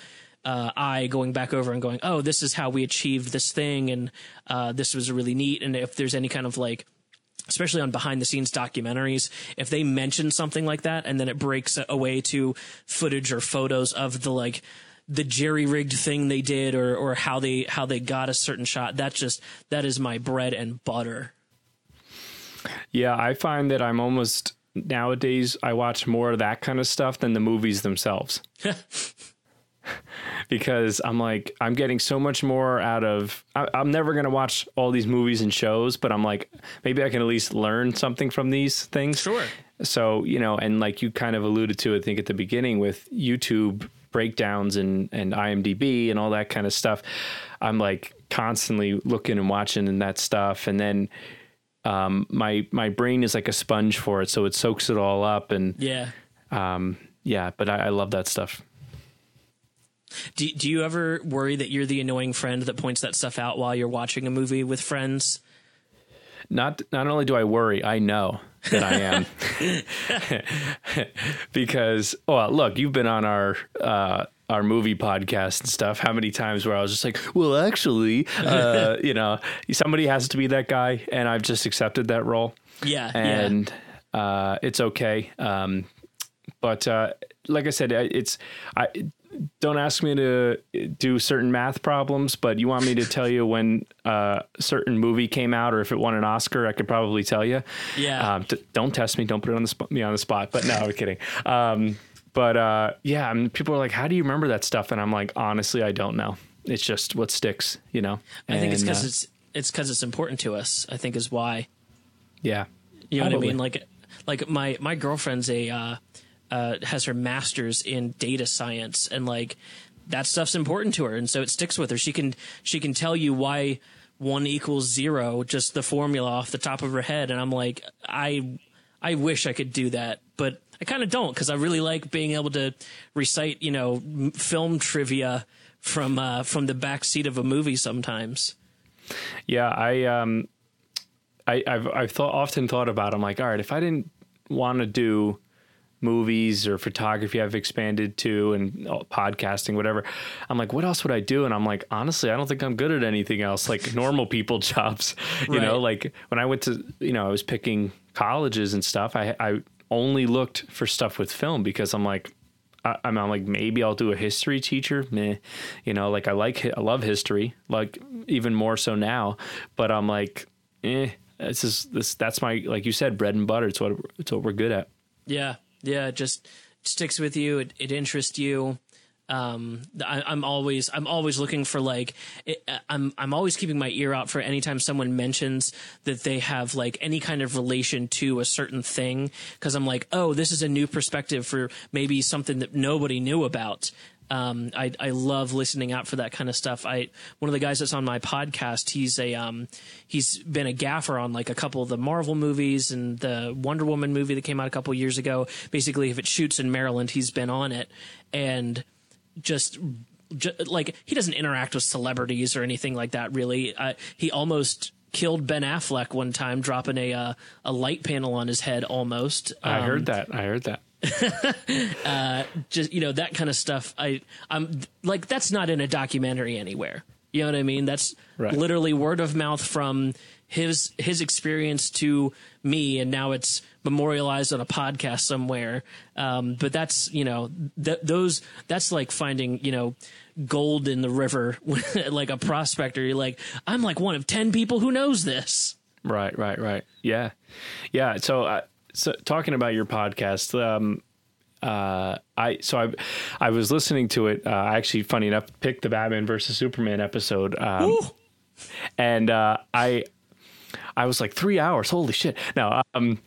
uh, eye going back over and going, oh, this is how we achieved this thing, and uh, this was really neat. And if there's any kind of like especially on behind the scenes documentaries, if they mention something like that and then it breaks away to footage or photos of the like the jerry rigged thing they did or or how they how they got a certain shot, that's just that is my bread and butter. Yeah, I find that I'm almost nowadays I watch more of that kind of stuff than the movies themselves. because I'm like, I'm getting so much more out of. I, am never gonna watch all these movies and shows, but I'm like, maybe I can at least learn something from these things. Sure. So you know, and like you kind of alluded to, I think at the beginning with YouTube breakdowns and and IMDb and all that kind of stuff. I'm like constantly looking and watching and that stuff, and then um, my my brain is like a sponge for it, so it soaks it all up and yeah, um, yeah. But I, I love that stuff. Do Do you ever worry that you're the annoying friend that points that stuff out while you're watching a movie with friends? Not Not only do I worry, I know that I am because well, look, you've been on our. Uh, our movie podcast and stuff how many times where i was just like well actually uh, you know somebody has to be that guy and i've just accepted that role yeah and yeah. Uh, it's okay um, but uh, like i said it's i don't ask me to do certain math problems, but you want me to tell you when a certain movie came out or if it won an Oscar, I could probably tell you. Yeah. Um, t- don't test me. Don't put it on sp- me on the spot. But no, I'm kidding. Um, but uh, yeah, I mean, people are like, "How do you remember that stuff?" And I'm like, honestly, I don't know. It's just what sticks, you know. I think it's because uh, it's it's because it's important to us. I think is why. Yeah. You know probably. what I mean? Like, like my my girlfriend's a. Uh, has her master's in data science and like that stuff's important to her and so it sticks with her. She can she can tell you why one equals zero just the formula off the top of her head and i'm like i i wish i could do that but i kind of don't because i really like being able to recite you know film trivia from uh, from the back seat of a movie sometimes. Yeah i um i i've i've thought often thought about i'm like all right if i didn't want to do movies or photography I've expanded to and podcasting, whatever. I'm like, what else would I do? And I'm like, honestly, I don't think I'm good at anything else, like normal people jobs. You right. know, like when I went to, you know, I was picking colleges and stuff. I I only looked for stuff with film because I'm like, I, am like maybe I'll do a history teacher. Meh, you know, like I like I love history, like even more so now. But I'm like, eh, this is this that's my like you said, bread and butter. It's what it's what we're good at. Yeah, yeah, it just sticks with you. It, it interests you. Um, I, I'm always I'm always looking for like it, I'm I'm always keeping my ear out for anytime someone mentions that they have like any kind of relation to a certain thing because I'm like oh this is a new perspective for maybe something that nobody knew about. Um, I I love listening out for that kind of stuff. I one of the guys that's on my podcast. He's a um, he's been a gaffer on like a couple of the Marvel movies and the Wonder Woman movie that came out a couple years ago. Basically, if it shoots in Maryland, he's been on it and just, just like he doesn't interact with celebrities or anything like that. Really, uh, he almost killed Ben Affleck one time, dropping a uh, a light panel on his head. Almost. I Um, heard that. I heard that. just you know that kind of stuff. I I'm like that's not in a documentary anywhere. You know what I mean? That's Right. literally word of mouth from his his experience to me, and now it's memorialized on a podcast somewhere. Um, but that's you know th- those that's like finding you know gold in the river, like a prospector. You're like I'm like one of ten people who knows this. Right, right, right. Yeah, yeah. So, uh, so talking about your podcast, um, uh, I so I I was listening to it. Uh, I actually, funny enough, picked the Batman versus Superman episode, um, and uh, I I was like three hours. Holy shit! No, um,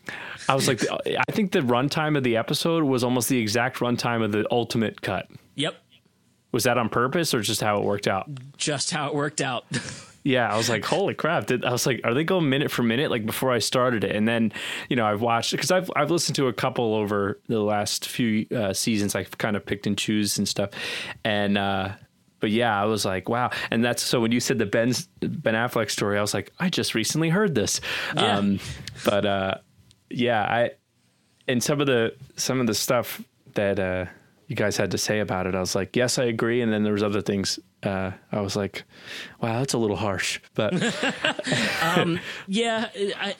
I was like, I think the runtime of the episode was almost the exact runtime of the ultimate cut. Yep, Was that on purpose or just how it worked out? just how it worked out. Yeah, I was like, holy crap! Did, I was like, are they going minute for minute like before I started it? And then, you know, I've watched because I've I've listened to a couple over the last few uh, seasons. I've kind of picked and choose and stuff, and uh, but yeah, I was like, wow. And that's so when you said the Ben Ben Affleck story, I was like, I just recently heard this. Yeah. Um, but uh, yeah, I and some of the some of the stuff that uh, you guys had to say about it, I was like, yes, I agree. And then there was other things. Uh, I was like, wow, that's a little harsh, but Yeah, I,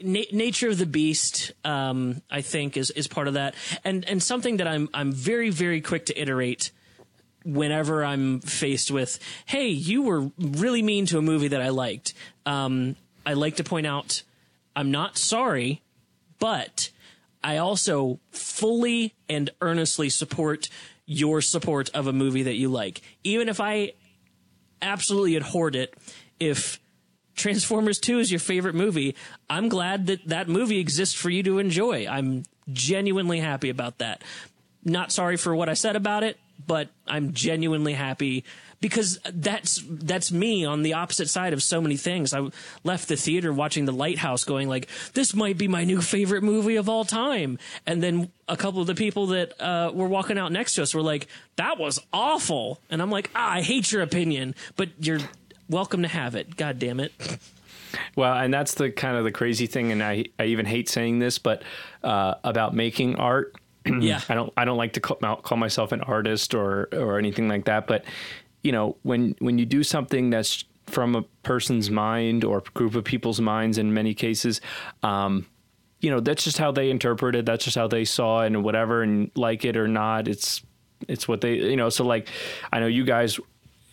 na- nature of the beast, um, I think, is is part of that, and and something that I'm I'm very very quick to iterate whenever I'm faced with, hey, you were really mean to a movie that I liked. Um, I like to point out, I'm not sorry, but I also fully and earnestly support your support of a movie that you like, even if I absolutely abhorred it. If Transformers 2 is your favorite movie, I'm glad that that movie exists for you to enjoy. I'm genuinely happy about that. Not sorry for what I said about it, but I'm genuinely happy because that's that's me on the opposite side of so many things. I left the theater watching The Lighthouse going like this might be my new favorite movie of all time. And then a couple of the people that uh, were walking out next to us were like that was awful. And I'm like, ah, I hate your opinion, but you're welcome to have it. God damn it. well, and that's the kind of the crazy thing. And I I even hate saying this, but uh, about making art. Yeah. I don't I don't like to call, call myself an artist or or anything like that, but you know, when when you do something that's from a person's mind or group of people's minds in many cases, um, you know, that's just how they interpret it. That's just how they saw it and whatever, and like it or not, it's it's what they you know. So like, I know you guys,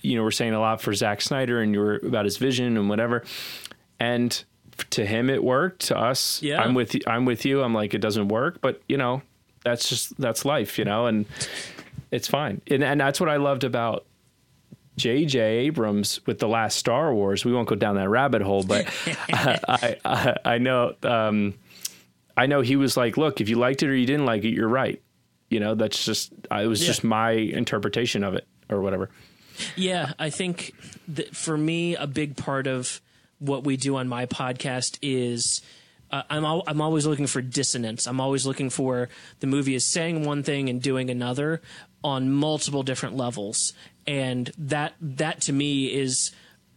you know, were saying a lot for Zack Snyder and you were about his vision and whatever, and to him it worked. To us, Yeah. I'm with you. I'm with you. I'm like it doesn't work, but you know, that's just that's life, you know, and it's fine. And and that's what I loved about J.J. Abrams with the last Star Wars. We won't go down that rabbit hole, but I, I I know um, I know he was like, look, if you liked it or you didn't like it, you're right. You know, that's just it was Yeah. just my interpretation of it or whatever. Yeah, I think that for me, a big part of what we do on my podcast is uh, I'm al- I'm always looking for dissonance. I'm always looking for the movie is saying one thing and doing another on multiple different levels, and that that to me is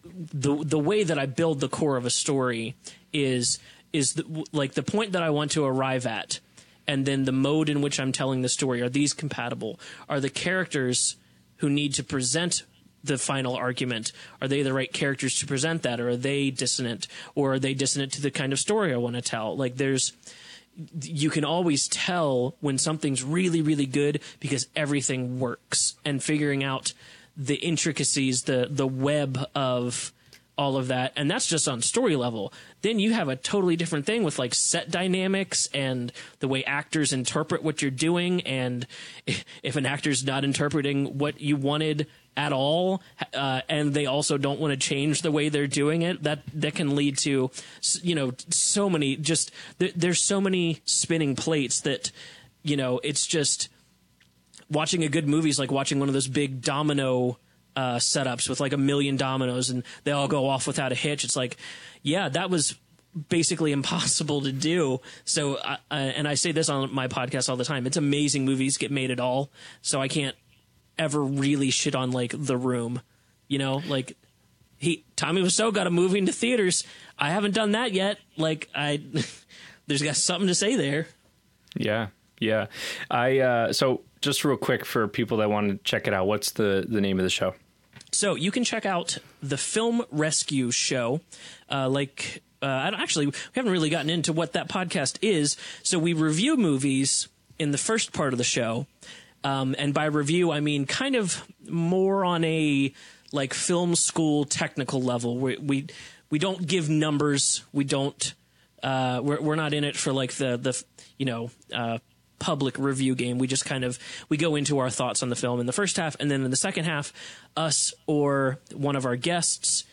the the way that I build the core of a story is is the, like the point that I want to arrive at, and then the mode in which I'm telling the story. Are these compatible? Are the characters who need to present the final argument are they the right characters to present that, or are they dissonant, or are they dissonant to the kind of story I want to tell? Like there's you can always tell when something's really really good because everything works. And figuring out the intricacies the the web of all of that and that's just on story level. Then you have a totally different thing with like set dynamics and the way actors interpret what you're doing and if an actor's not interpreting what you wanted at all uh, and they also don't want to change the way they're doing it that that can lead to you know so many just there's so many spinning plates that you know it's just watching a good movie is like watching one of those big domino uh, setups with like a million dominoes and they all go off without a hitch. It's like, yeah, that was basically impossible to do. So, uh, and I say this on my podcast all the time. It's amazing movies get made at all. So I can't ever really shit on like The Room. You know, like he Tommy Wiseau got a movie into theaters. I haven't done that yet. Like I, there's got something to say there. Yeah, yeah. I uh, so just real quick for people that want to check it out. What's the the name of the show? So you can check out the Film Rescue Show. Uh, like, uh, I don't, actually, we haven't really gotten into what that podcast is. So we review movies in the first part of the show. Um, and by review, I mean kind of more on a like film school technical level. We we, we don't give numbers. We don't. Uh, we're we're not in it for like the the you know uh, public review game. We just kind of we go into our thoughts on the film in the first half, and then in the second half, us or one of our guests,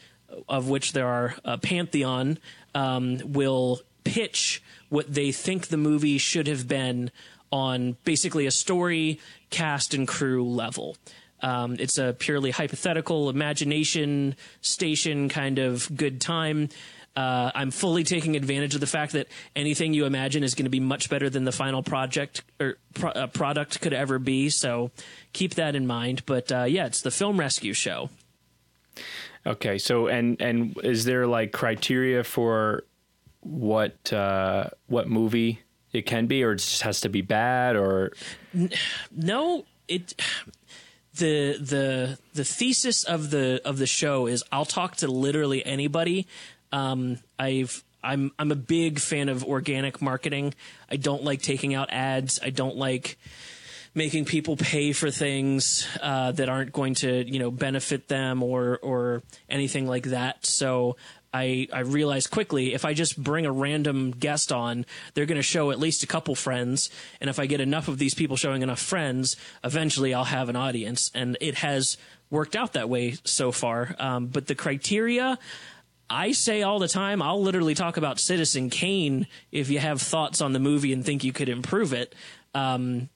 of which there are a pantheon, um, will pitch what they think the movie should have been on basically a story, cast, and crew level. Um, it's a purely hypothetical imagination station kind of good time. Uh, I'm fully taking advantage of the fact that anything you imagine is going to be much better than the final project or pro- uh, product could ever be. So keep that in mind. But uh, yeah, it's the Film Rescue Show. Okay, so and and is there like criteria for what uh, what movie it can be, or it just has to be bad, or no? It the the the thesis of the of the show is I'll talk to literally anybody um, I've I'm I'm a big fan of organic marketing. I don't like taking out ads. I don't like making people pay for things uh, that aren't going to you know benefit them or or anything like that. So I I realized quickly if I just bring a random guest on, they're going to show at least a couple friends, and if I get enough of these people showing enough friends, eventually I'll have an audience, and it has worked out that way so far. Um, but the criteria. I say all the time, I'll literally talk about Citizen Kane if you have thoughts on the movie and think you could improve it. Um,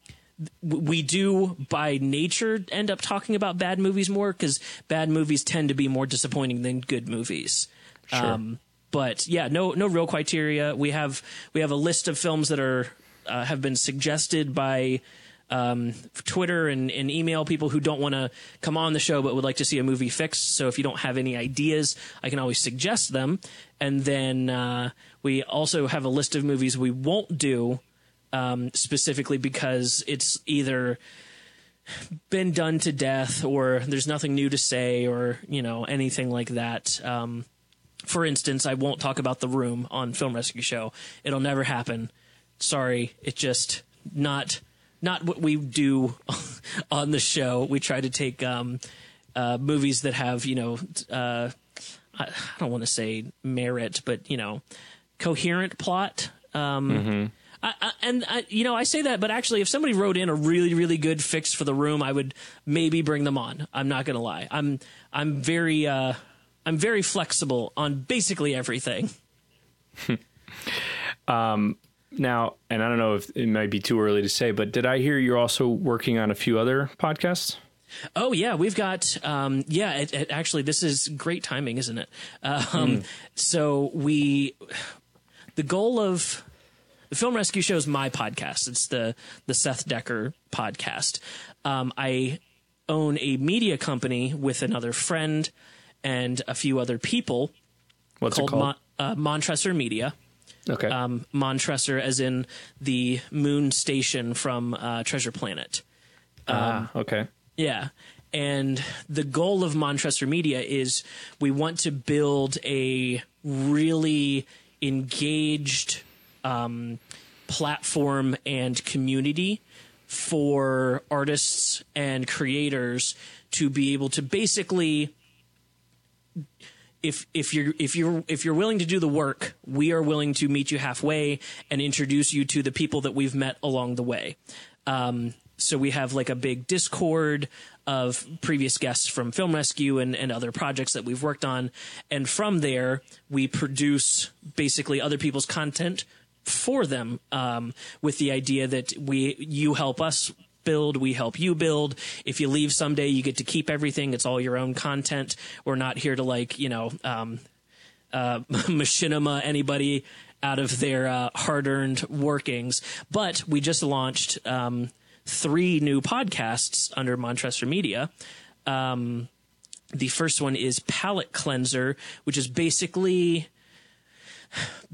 we do by nature end up talking about bad movies more because bad movies tend to be more disappointing than good movies. Sure. Um, but yeah, no, no real criteria. We have we have a list of films that are uh, have been suggested by um, Twitter and, and, email people who don't want to come on the show but would like to see a movie fixed. So if you don't have any ideas, I can always suggest them. And then uh, we also have a list of movies we won't do um, specifically because it's either been done to death or there's nothing new to say or you know anything like that. Um, for instance, I won't talk about the room on Film Rescue Show. It'll never happen. Sorry, it just not not what we do on the show. We try to take um, uh, movies that have, you know, uh, I, don't want to say merit, but you know, coherent plot. Um, mm-hmm. I, I, and I, you know, I say that, but actually, if somebody wrote in a really, really good fix for the room, I would maybe bring them on. I'm not going to lie. I'm, I'm very, uh, I'm very flexible on basically everything. um, now, and I don't know if it might be too early to say, but did I hear you're also working on a few other podcasts? Oh yeah, we've got um, yeah. It, it, actually, this is great timing, isn't it? Um, mm. So we, the goal of the Film Rescue Show is my podcast. It's the the Seth Decker podcast. Um, I own a media company with another friend and a few other people. What's called, it called? Mon- uh, Montressor Media. Okay. Um, Montressor, as in the moon station from uh, Treasure Planet. Ah, um, uh, okay. Yeah. And the goal of Montressor Media is we want to build a really engaged um, platform and community for artists and creators to be able to basically if if you're if you're if you're willing to do the work, we are willing to meet you halfway and introduce you to the people that we've met along the way. Um, so we have like a big Discord of previous guests from Film Rescue and, and other projects that we've worked on. And from there, we produce basically other people's content for them um, with the idea that we you help us build, we help you build. If you leave someday, you get to keep everything. It's all your own content. We're not here to like, you know, um, uh, machinima anybody out of their uh, hard-earned workings. But we just launched um, three new podcasts under Montressor Media. Um, the first one is Palette Cleanser, which is basically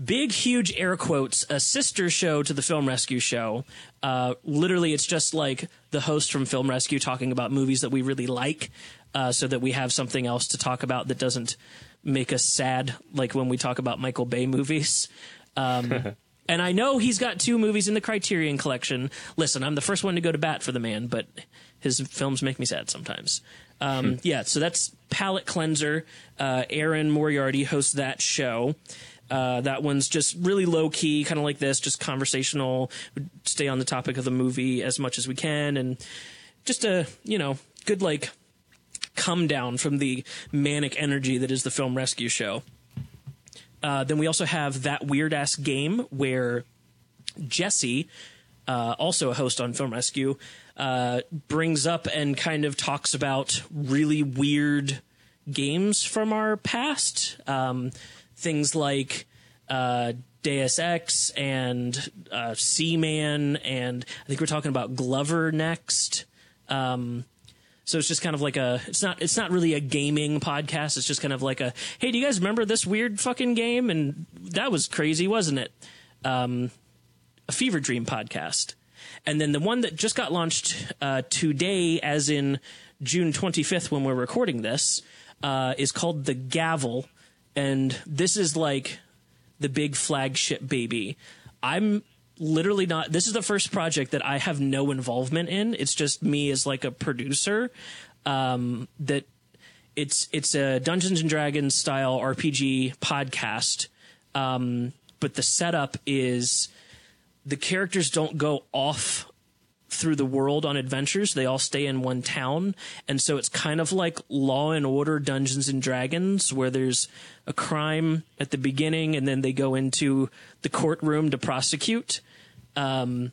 big, huge air quotes, a sister show to the Film Rescue show. Uh, literally, it's just like the host from Film Rescue talking about movies that we really like, uh, so that we have something else to talk about that doesn't make us sad, like when we talk about Michael Bay movies. Um, and I know he's got two movies in the Criterion collection. Listen, I'm the first one to go to bat for the man, but his films make me sad sometimes. Um, hmm. Yeah, so that's Palette Cleanser. Uh, Erin Moriarty hosts that show. Uh, that one's just really low key, kind of like this, just conversational. Stay on the topic of the movie as much as we can, and just a you know good like come down from the manic energy that is the film rescue show. Uh, then we also have that weird ass game where Jesse, uh, also a host on Film Rescue, uh, brings up and kind of talks about really weird games from our past. Um, things like uh, Deus Ex and uh, Seaman, and I think we're talking about Glover next. Um, so it's just kind of like a it's not it's not really a gaming podcast. It's just kind of like a hey, do you guys remember this weird fucking game? And that was crazy, wasn't it? Um, a Fever Dream podcast. And then the one that just got launched uh, today, as in June 25th, when we're recording this, uh, is called The Gavel and this is like the big flagship baby. I'm literally not this is the first project that I have no involvement in. It's just me as like a producer. Um, that it's it's a Dungeons and Dragons style RPG podcast. Um, but the setup is the characters don't go off through the world on adventures. They all stay in one town. And so it's kind of like Law and Order Dungeons and Dragons, where there's a crime at the beginning and then they go into the courtroom to prosecute. Um,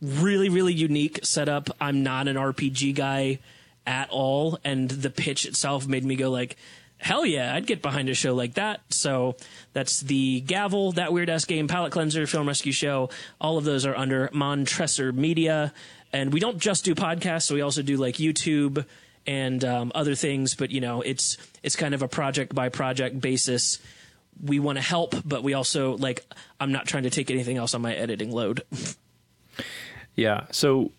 really, really unique setup. I'm not an RPG guy at all. And the pitch itself made me go like, hell yeah, I'd get behind a show like that. So that's the Gavel, that weird ass game, Palate Cleanser, Film Rescue Show. All of those are under Montressor Media. And we don't just do podcasts, so we also do like YouTube and um, other things. But you know, it's it's kind of a project by project basis. We want to help, but we also like. I'm not trying to take anything else on my editing load. yeah. So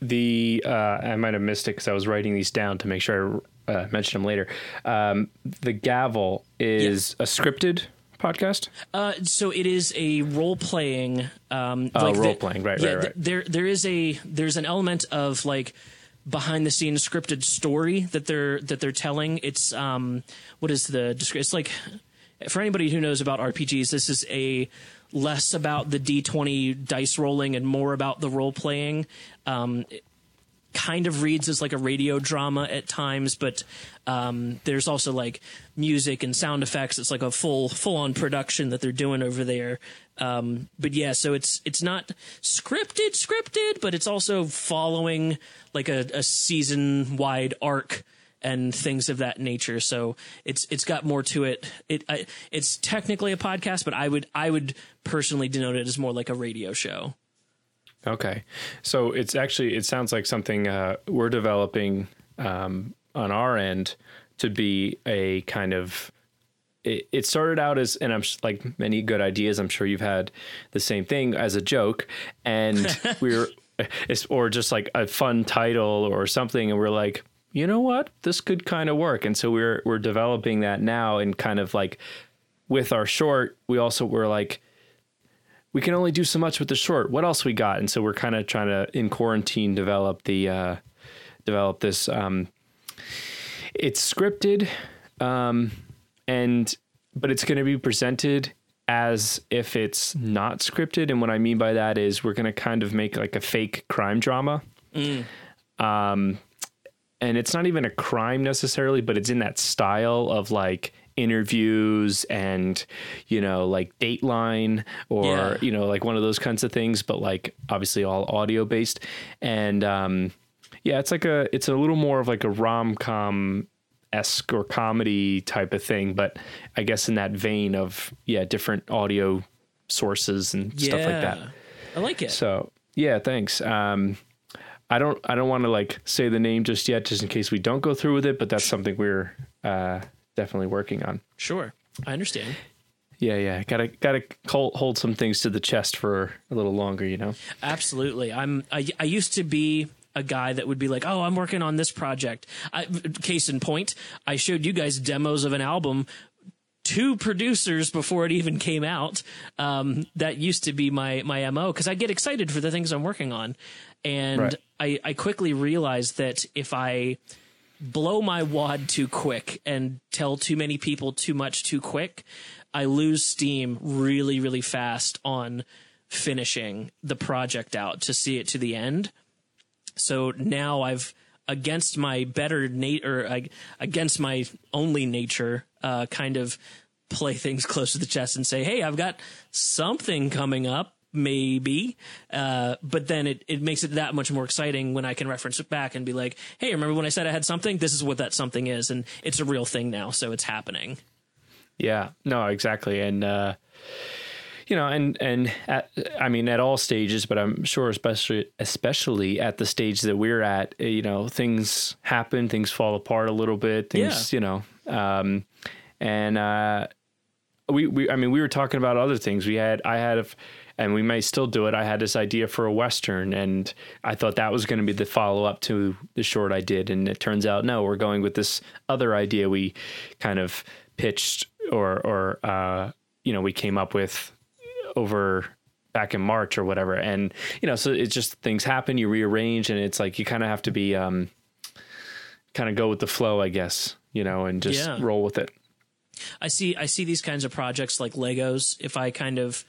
the uh, I might have missed it because I was writing these down to make sure I uh, mention them later. Um, the Gavel is a scripted podcast. Uh, so it is a role playing. Um, oh, like role playing, right, yeah, right, right. There, there is a there's an element of like behind the scenes scripted story that they're that they're telling. It's um, what is the description? It's like for anybody who knows about RPGs, this is a less about the d20 dice rolling and more about the role playing. Um, kind of reads as like a radio drama at times, but um, there's also like music and sound effects. It's like a full full on production that they're doing over there. Um, but yeah, so it's it's not scripted scripted, but it's also following like a, a season wide arc and things of that nature. So it's it's got more to it. It I, it's technically a podcast, but I would I would personally denote it as more like a radio show. Okay, so it's actually it sounds like something uh, we're developing um, on our end to be a kind of. It, it started out as, and I'm like many good ideas. I'm sure you've had the same thing as a joke, and we're, or just like a fun title or something, and we're like, you know what, this could kind of work, and so we're we're developing that now, and kind of like with our short, we also were like we can only do so much with the short. What else we got? And so we're kind of trying to in quarantine develop the uh, develop this. Um, it's scripted, um, and but it's going to be presented as if it's not scripted and what i mean by that is we're going to kind of make like a fake crime drama um and it's not even a crime necessarily but it's in that style of like interviews and you know like dateline or Yeah. you know like one of those kinds of things but like obviously all audio based and um yeah it's like a it's a little more of like a rom-com esque or comedy type of thing but i guess in that vein of yeah different audio sources and stuff like that I like it. so yeah, thanks. Um, I don't I don't want to like say the name just yet, just in case we don't go through with it. But that's something we're uh, definitely working on. sure. I understand. Yeah, yeah. Gotta gotta hold, hold some things to the chest for a little longer, you know. Absolutely. I'm. I, I used to be a guy that would be like, "Oh, I'm working on this project." I, case in point, I showed you guys demos of an album. Two producers before it even came out. Um, that used to be my my mo because I get excited for the things I'm working on, and Right. I I quickly realized that if I blow my wad too quick and tell too many people too much too quick, I lose steam really, really fast on finishing the project out to see it to the end. So now I've against my better nat or uh, against my only nature, uh, kind of play things close to the chest and say, "Hey, I've got something coming up." Maybe, uh, but then it, it makes it that much more exciting when I can reference it back and be like, "Hey, remember when I said I had something? This is what that something is, and it's a real thing now, so it's happening." Yeah, no, exactly, and uh, you know, and and at, I mean, at all stages, but I'm sure, especially especially at the stage that we're at, you know, things happen, things fall apart a little bit, things, you know, um, and uh, we we I mean, we were talking about other things. We had I had. A, and we may still do it. I had this idea for a western, and I thought that was going to be the follow up to the short I did. And it turns out, no, we're going with this other idea we kind of pitched or or uh, you know we came up with over back in March or whatever. And you know, so it's just things happen, you rearrange, and it's like you kind of have to be um, kind of go with the flow, I guess. You know, and just Yeah. roll with it. I see I see these kinds of projects like Legos. If I kind of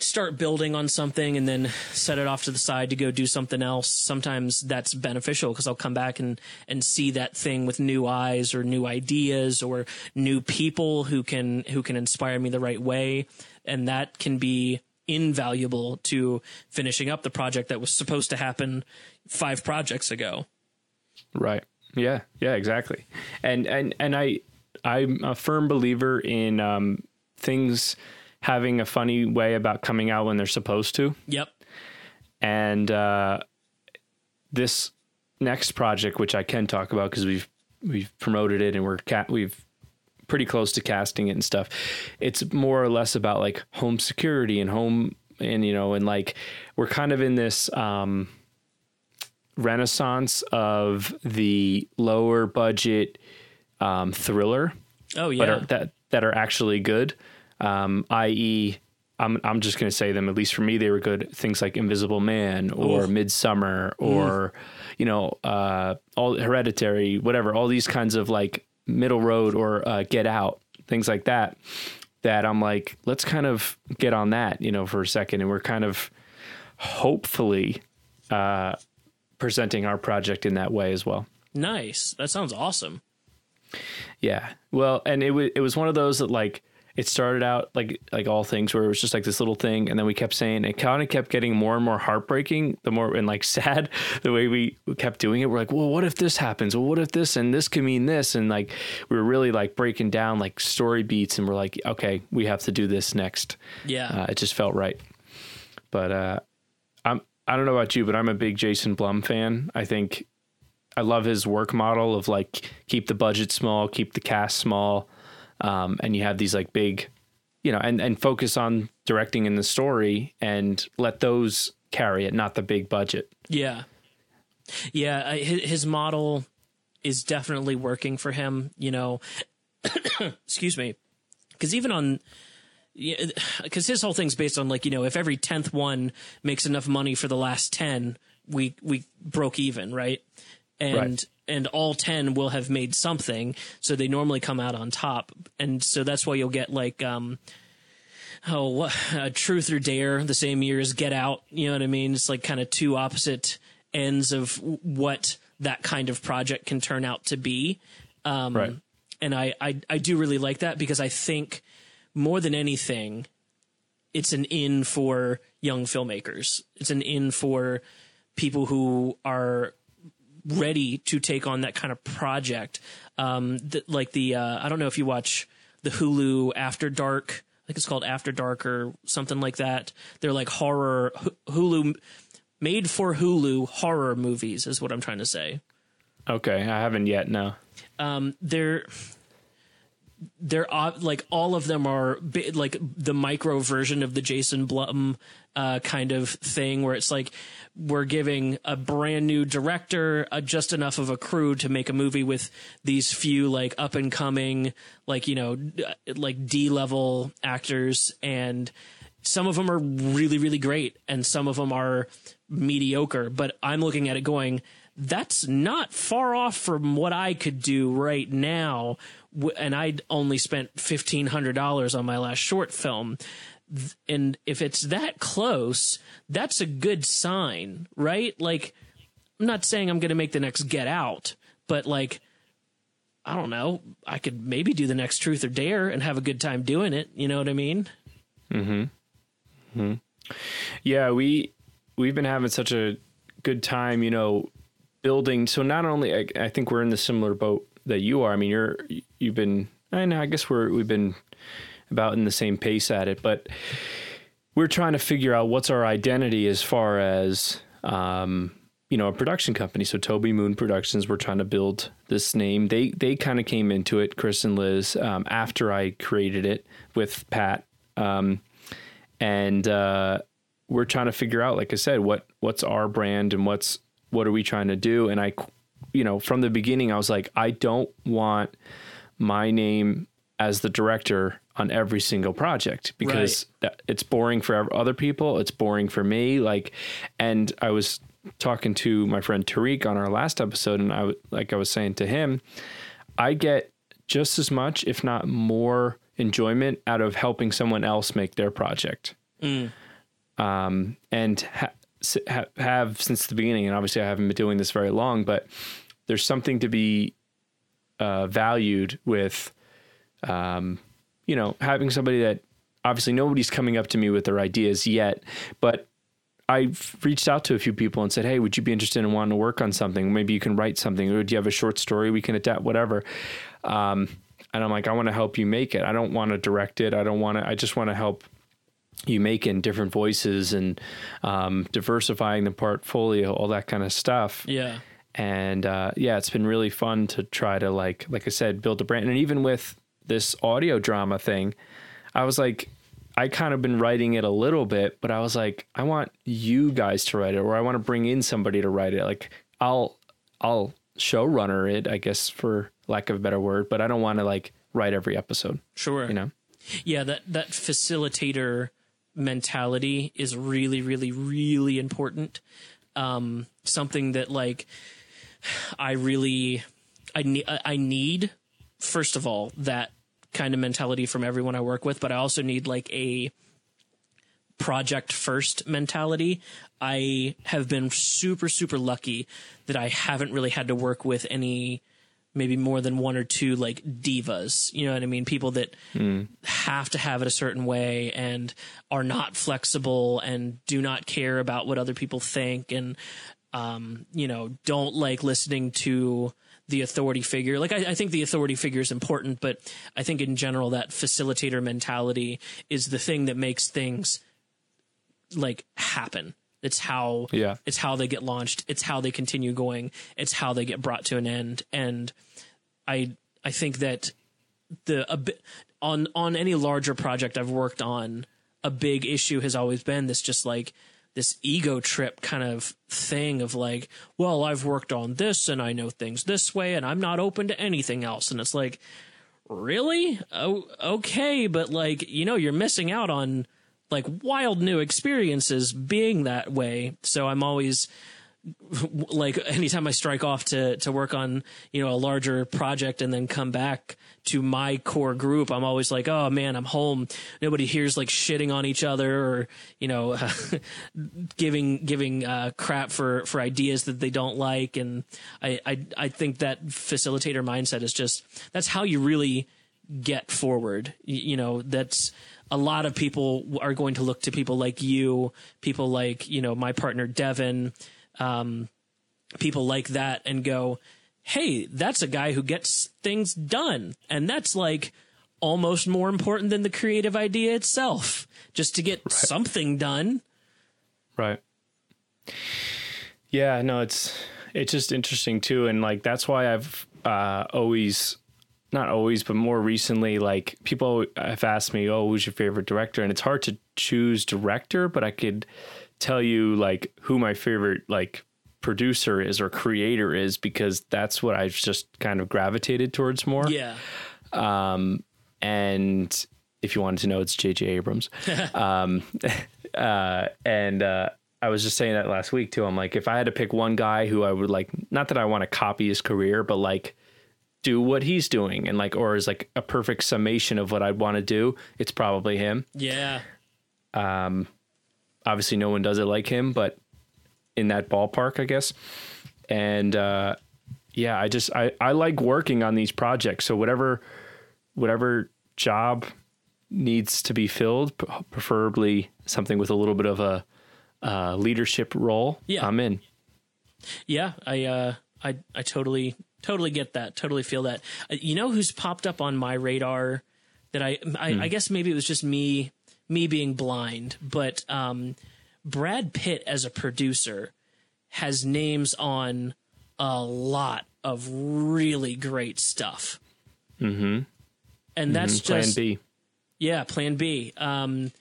start building on something and then set it off to the side to go do something else, sometimes that's beneficial because I'll come back and and see that thing with new eyes or new ideas or new people who can who can inspire me the right way, and that can be invaluable to finishing up the project that was supposed to happen five projects ago. Right. Yeah. Yeah. Exactly. And and and I I'm a firm believer in um, things having a funny way about coming out when they're supposed to. Yep. And uh, this next project, which I can talk about because we've we've promoted it and we're ca- we've pretty close to casting it and stuff. It's more or less about like home security and home and you know and like we're kind of in this um, renaissance of the lower budget um, thriller Oh yeah. but are, that that are actually good. Um, i.e., I'm I'm just going to say them. At least for me, they were good. Things like Invisible Man or Ooh. Midsommar or you know uh, all Hereditary, whatever. All these kinds of like middle road or uh, Get Out, things like that. That I'm like, let's kind of get on that, you know, for a second, and we're kind of hopefully uh, presenting our project in that way as well. nice. That sounds awesome. Yeah. Well, and it was it was one of those that like it started out like like all things where it was just like this little thing and then we kept saying it kind of kept getting more and more heartbreaking the more and like sad the way we kept doing it. We're like well what if this happens? Well what if this and this can mean this? And like we were really like breaking down like story beats and we're like okay we have to do this next. Yeah. uh, it just felt right. But uh i'm i don't know about you but i'm a big jason blum fan. I think I love his work model of like keep the budget small, keep the cast small, um, and you have these like big, you know, and and focus on directing in the story and let those carry it, not the big budget. Yeah. Yeah, his, model is definitely working for him, you know. excuse me. Cuz even on because his whole thing's based on like you know if every tenth one makes enough money for the last ten, we we broke even, right? And and all 10 will have made something so they normally come out on top. And so that's why you'll get like um oh uh, truth or dare the same year as get out you know what i mean? It's like kind of two opposite ends of what that kind of project can turn out to be. Um Right. and I, I i do really like that because i think more than anything it's an in for young filmmakers. It's an in for people who are ready to take on that kind of project. Um, th- like the uh, I don't know if you watch the Hulu After Dark. I think it's called After Dark or something like that. They're like horror Hu- Hulu made for Hulu horror movies is what I'm trying to say. Okay, I haven't yet. No. Um, they're they're uh, like all of them are like the micro version of the Jason Blum uh, kind of thing, where it's like we're giving a brand new director uh, just enough of a crew to make a movie with these few like up and coming, like you know, d- like D level actors, and some of them are really really great, and some of them are mediocre. But I'm looking at it going. That's not far off from what I could do right now and I'd only spent fifteen hundred dollars on my last short film. And if it's that close, that's a good sign, right? Like, I'm not saying I'm going to make the next Get Out, but like, I don't know. I could maybe do the next Truth or Dare and have a good time doing it. You know what I mean? Hmm. Hmm. Yeah, we we've been having such a good time, you know, building. So not only I, I think we're in the similar boat that you are. I mean, you're you've been. I know. I guess we're we've been about in the same pace at it, but we're trying to figure out what's our identity as far as um, you know a production company. So Toby Moon Productions, we're trying to build this name. They they kind of came into it, Chris and Liz, um, after I created it with Pat, um, and uh, we're trying to figure out, like I said, what what's our brand and what's what are we trying to do. And I, you know, from the beginning, I was like, I don't want my name as the director on every single project because that, it's boring for other people. It's boring for me. Like, and I was talking to my friend Tariq on our last episode, and I like I was saying to him, I get just as much, if not more, enjoyment out of helping someone else make their project. Um, and ha- ha- have since the beginning, and obviously I haven't been doing this very long, but there's something to be uh, valued with, um, you know, having somebody that obviously nobody's coming up to me with their ideas yet, but I've reached out to a few people and said, "Hey, would you be interested in wanting to work on something? Maybe you can write something, or do you have a short story we can adapt, whatever." Um, and I'm like, "I want to help you make it. I don't want to direct it. I don't want to. I just want to help you make in different voices and um, diversifying the portfolio, all that kind of stuff." Yeah. and uh, yeah, it's been really fun to try to like, like I said, build a brand. And even with this audio drama thing, I was like, I kind of been writing it a little bit, but I was like, I want you guys to write it, or I want to bring in somebody to write it. Like, I'll, I'll showrunner it, I guess, for lack of a better word, but I don't want to like write every episode. Sure. You know? yeah that that facilitator mentality is really really really important um something that like i really i need i need first of all that kind of mentality from everyone i work with but i also need like a project first mentality i have been super super lucky that i haven't really had to work with any maybe more than one or two like divas. You know what I mean? People that have to have it a certain way and are not flexible and do not care about what other people think and um, you know, don't like listening to the authority figure. Like I, I think the authority figure is important, but I think in general that facilitator mentality is the thing that makes things like happen. It's how Yeah. it's how they get launched. It's how they continue going. It's how they get brought to an end. And I I think that the a bit on on any larger project I've worked on, a big issue has always been this just like this ego trip kind of thing of like, well, I've worked on this and I know things this way and I'm not open to anything else. And it's like, really? Oh, okay, but like, you know, you're missing out on like wild new experiences being that way. So I'm always like anytime I strike off to to work on you know a larger project and then come back to my core group, I'm always like, oh man, I'm home. Nobody hears like shitting on each other or you know giving giving uh, crap for for ideas that they don't like, and I, I I think that facilitator mindset is just that's how you really get forward. You, you know, that's a lot of people are going to look to people like you, people like you know my partner Devin um, people like that and go, hey, that's a guy who gets things done. And that's like almost more important than the creative idea itself, just to get right. something done. Right. Yeah, no, it's it's just interesting too, and like that's why I've uh, always, not always, but more recently, like people have asked me, "Oh, who's your favorite director?" And it's hard to choose director, but I could tell you like who my favorite like producer is or creator is because that's what I've just kind of gravitated towards more. Yeah. Um, and if you wanted to know, it's J.J. Abrams. um, uh, and uh, I was just saying that last week too. I'm like, if I had to pick one guy who I would like, not that I want to copy his career, but like do what he's doing and like, or is like a perfect summation of what I'd want to do, it's probably him. Yeah. Um, obviously no one does it like him, but in that ballpark, I guess. And uh, yeah, I just I, I like working on these projects. So whatever whatever job needs to be filled, preferably something with a little bit of a uh, leadership role, yeah. I'm in. Yeah, I uh, I I totally totally get that. Totally feel that. Uh, you know who's popped up on my radar that I I, hmm. I guess maybe it was just me me being blind, but um, Brad Pitt as a producer has names on a lot of really great stuff. Mm-hmm. And that's mm-hmm. just Plan B. Yeah, Plan B. Um,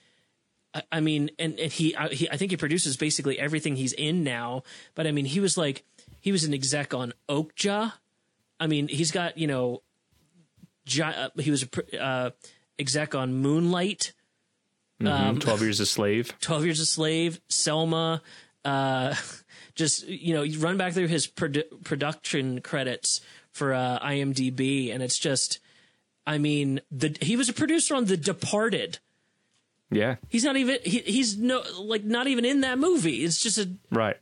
I, I mean, and, and he, I, he, I think he produces basically everything he's in now. But I mean, he was like, he was an exec on Okja. I mean, he's got you know, gi- uh, he was a uh, exec on Moonlight. Mm-hmm. Um, Twelve Years a Slave. Twelve Years a Slave. Selma. Uh, just you know, you run back through his produ- production credits for uh, IMDb, and it's just, I mean, the he was a producer on The Departed. Yeah, he's not even he, he's no like not even in that movie. It's just a right.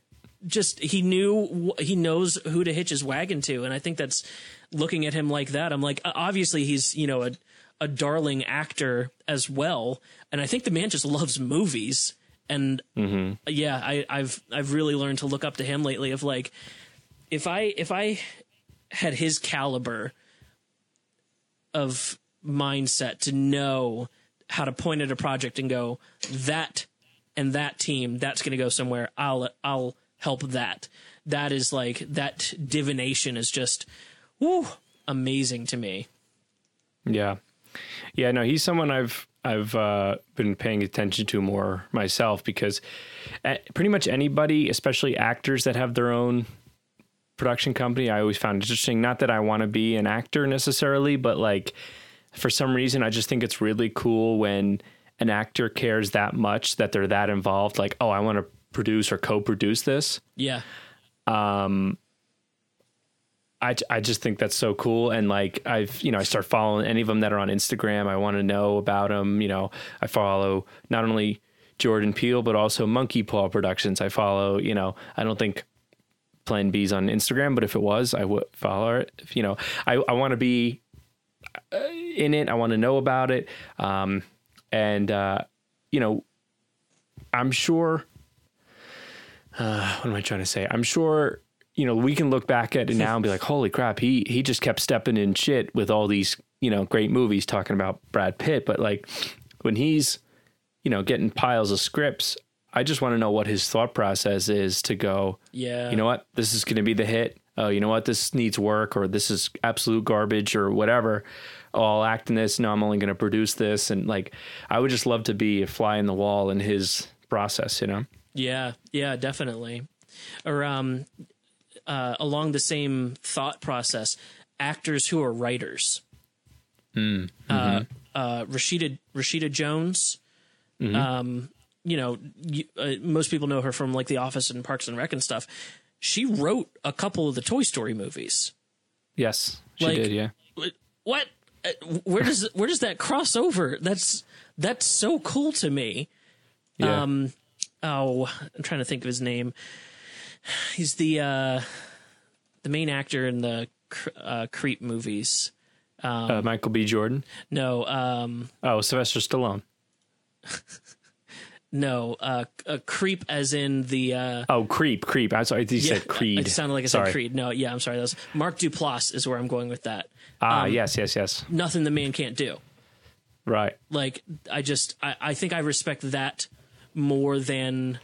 Just he knew he knows who to hitch his wagon to, and I think that's looking at him like that. I'm like, obviously he's you know a a darling actor as well, and I think the man just loves movies. And mm-hmm. yeah, I, I've I've really learned to look up to him lately. Of like, if I if I had his caliber of mindset to know how to point at a project and go that and that team that's going to go somewhere i'll i'll help that that is like that divination is just woo amazing to me yeah yeah, no, he's someone I've I've uh, been paying attention to more myself because pretty much anybody, especially actors that have their own production company, I always found interesting. Not that I want to be an actor necessarily, but like for some reason, I just think it's really cool when an actor cares that much that they're that involved. Like, oh, I want to produce or co-produce this. Yeah. Um, I, I just think that's so cool. And like, I've, you know, I start following any of them that are on Instagram. I want to know about them. You know, I follow not only Jordan Peele, but also Monkey Paw Productions. I follow, you know, I don't think Plan B's on Instagram, but if it was, I would follow it. You know, I, I want to be uh, in it. I want to know about it. Um, and, uh, you know, I'm sure, uh, what am I trying to say? I'm sure you know, we can look back at it now and be like, holy crap, he he just kept stepping in shit with all these, you know, great movies talking about Brad Pitt. But like when he's, you know, getting piles of scripts, I just want to know what his thought process is to go, yeah, you know what, this is going to be the hit. Oh, you know what, this needs work, or this is absolute garbage, or whatever. Oh, I'll act in this. No, I'm only going to produce this, and like, I would just love to be a fly in the wall in his process, you know? Yeah, yeah, definitely. Or um, uh, along the same thought process, actors who are writers. Mm, mm-hmm. uh, uh, Rashida Rashida Jones. Mm-hmm. Um, you know, you, uh, most people know her from like The Office and Parks and Rec and stuff. she wrote a couple of the Toy Story movies. Yes, she Like- did. Yeah. What? Uh, Where does where does that cross over? That's that's so cool to me. Yeah. Um, oh, I'm trying to think of his name. He's the uh, the main actor in the uh, Creep movies. uh, Michael B. Jordan. No, um, Oh, Sylvester Stallone. no, uh, uh, Creep as in the. Uh, Oh, Creep, Creep. I'm sorry, you said Creed. It sounded like I Sorry. said Creed. No, yeah, I'm sorry. That was Mark Duplass is where I'm going with that. Ah, Um, yes, yes, yes. Nothing the man can't do. Right. like I just I, I think I respect that more than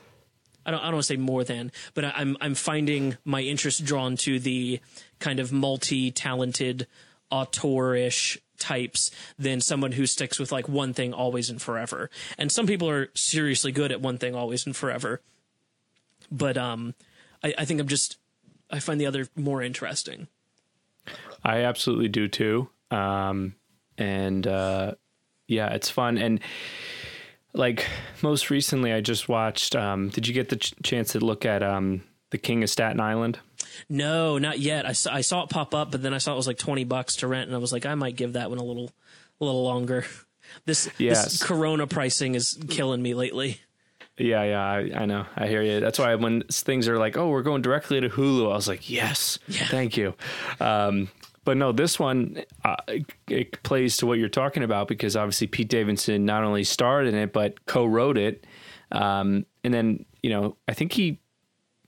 I don't I don't want to say more than, but I, I'm I'm finding my interest drawn to the kind of multi talented auteurish types than someone who sticks with like one thing always and forever. And some people are seriously good at one thing always and forever. But um I, I think I'm just I find the other more interesting. I absolutely do too. Um, and uh, yeah, it's fun. And like most recently, I just watched. Um, did you get the ch- chance to look at um, the King of Staten Island? No, not yet. I saw, I saw it pop up, but then I saw it was like twenty bucks to rent, and I was like, I might give that one a little, a little longer. This, Yes. this Corona pricing is killing me lately. Yeah, yeah, I, I know. I hear you. That's why when things are like, oh, we're going directly to Hulu, I was like, yes, yeah. thank you. Um, but no, this one uh, it, it plays to what you're talking about because obviously Pete Davidson not only starred in it but co-wrote it, um, and then you know I think he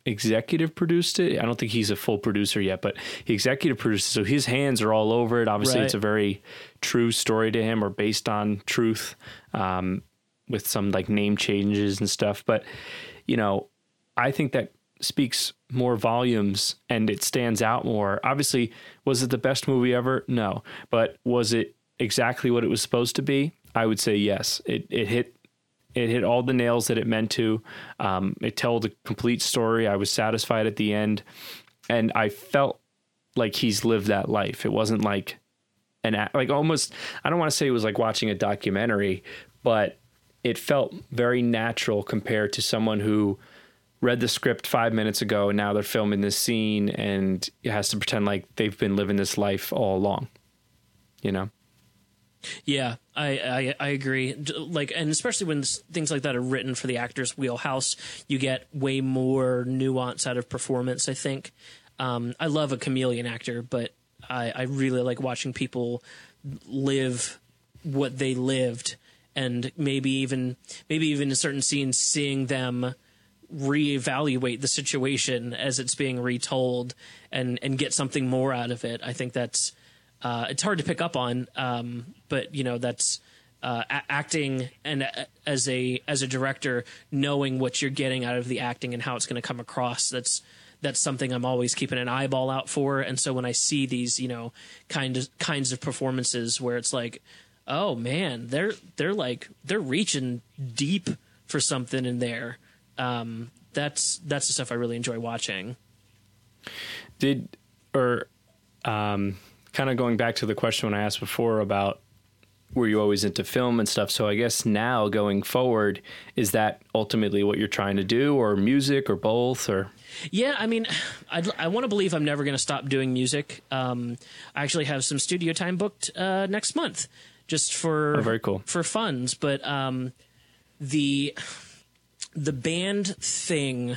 executive produced it. I don't think he's a full producer yet, but he executive produced it, so his hands are all over it. Obviously, Right. it's a very true story to him or based on truth. Um, with some like name changes and stuff. But, you know, I think that speaks more volumes and it stands out more. Obviously, was it the best movie ever? No. But was it exactly what it was supposed to be? I would say yes. It it hit it hit all the nails that it meant to. Um, it told a complete story. I was satisfied at the end, and I felt like he's lived that life. It wasn't like an like almost. I don't want to say it was like watching a documentary, but it felt very natural compared to someone who read the script five minutes ago and now they're filming this scene and it has to pretend like they've been living this life all along. You know? Yeah, I, I I agree. Like, and especially when things like that are written for the actor's wheelhouse, you get way more nuance out of performance. I think. Um, I love a chameleon actor, but I, I really like watching people live what they lived, and maybe even maybe even in certain scenes, seeing them reevaluate the situation as it's being retold and and get something more out of it. I think that's uh, it's hard to pick up on, um, but you know that's uh, a- acting and uh, as a as a director, knowing what you're getting out of the acting and how it's going to come across. That's that's something I'm always keeping an eyeball out for. And so when I see these, you know, kind of kinds of performances where it's like, oh man, they're they're like they're reaching deep for something in there. Um, that's that's the stuff I really enjoy watching. Did, or um, kind of going back to the question when I asked before about were you always into film and stuff? So I guess now going forward, is that ultimately what you're trying to do or music or both or? Yeah, I mean, I'd, I want to believe I'm never going to stop doing music. Um, I actually have some studio time booked uh, next month, just for Oh, very cool. for funds. But um, the the band thing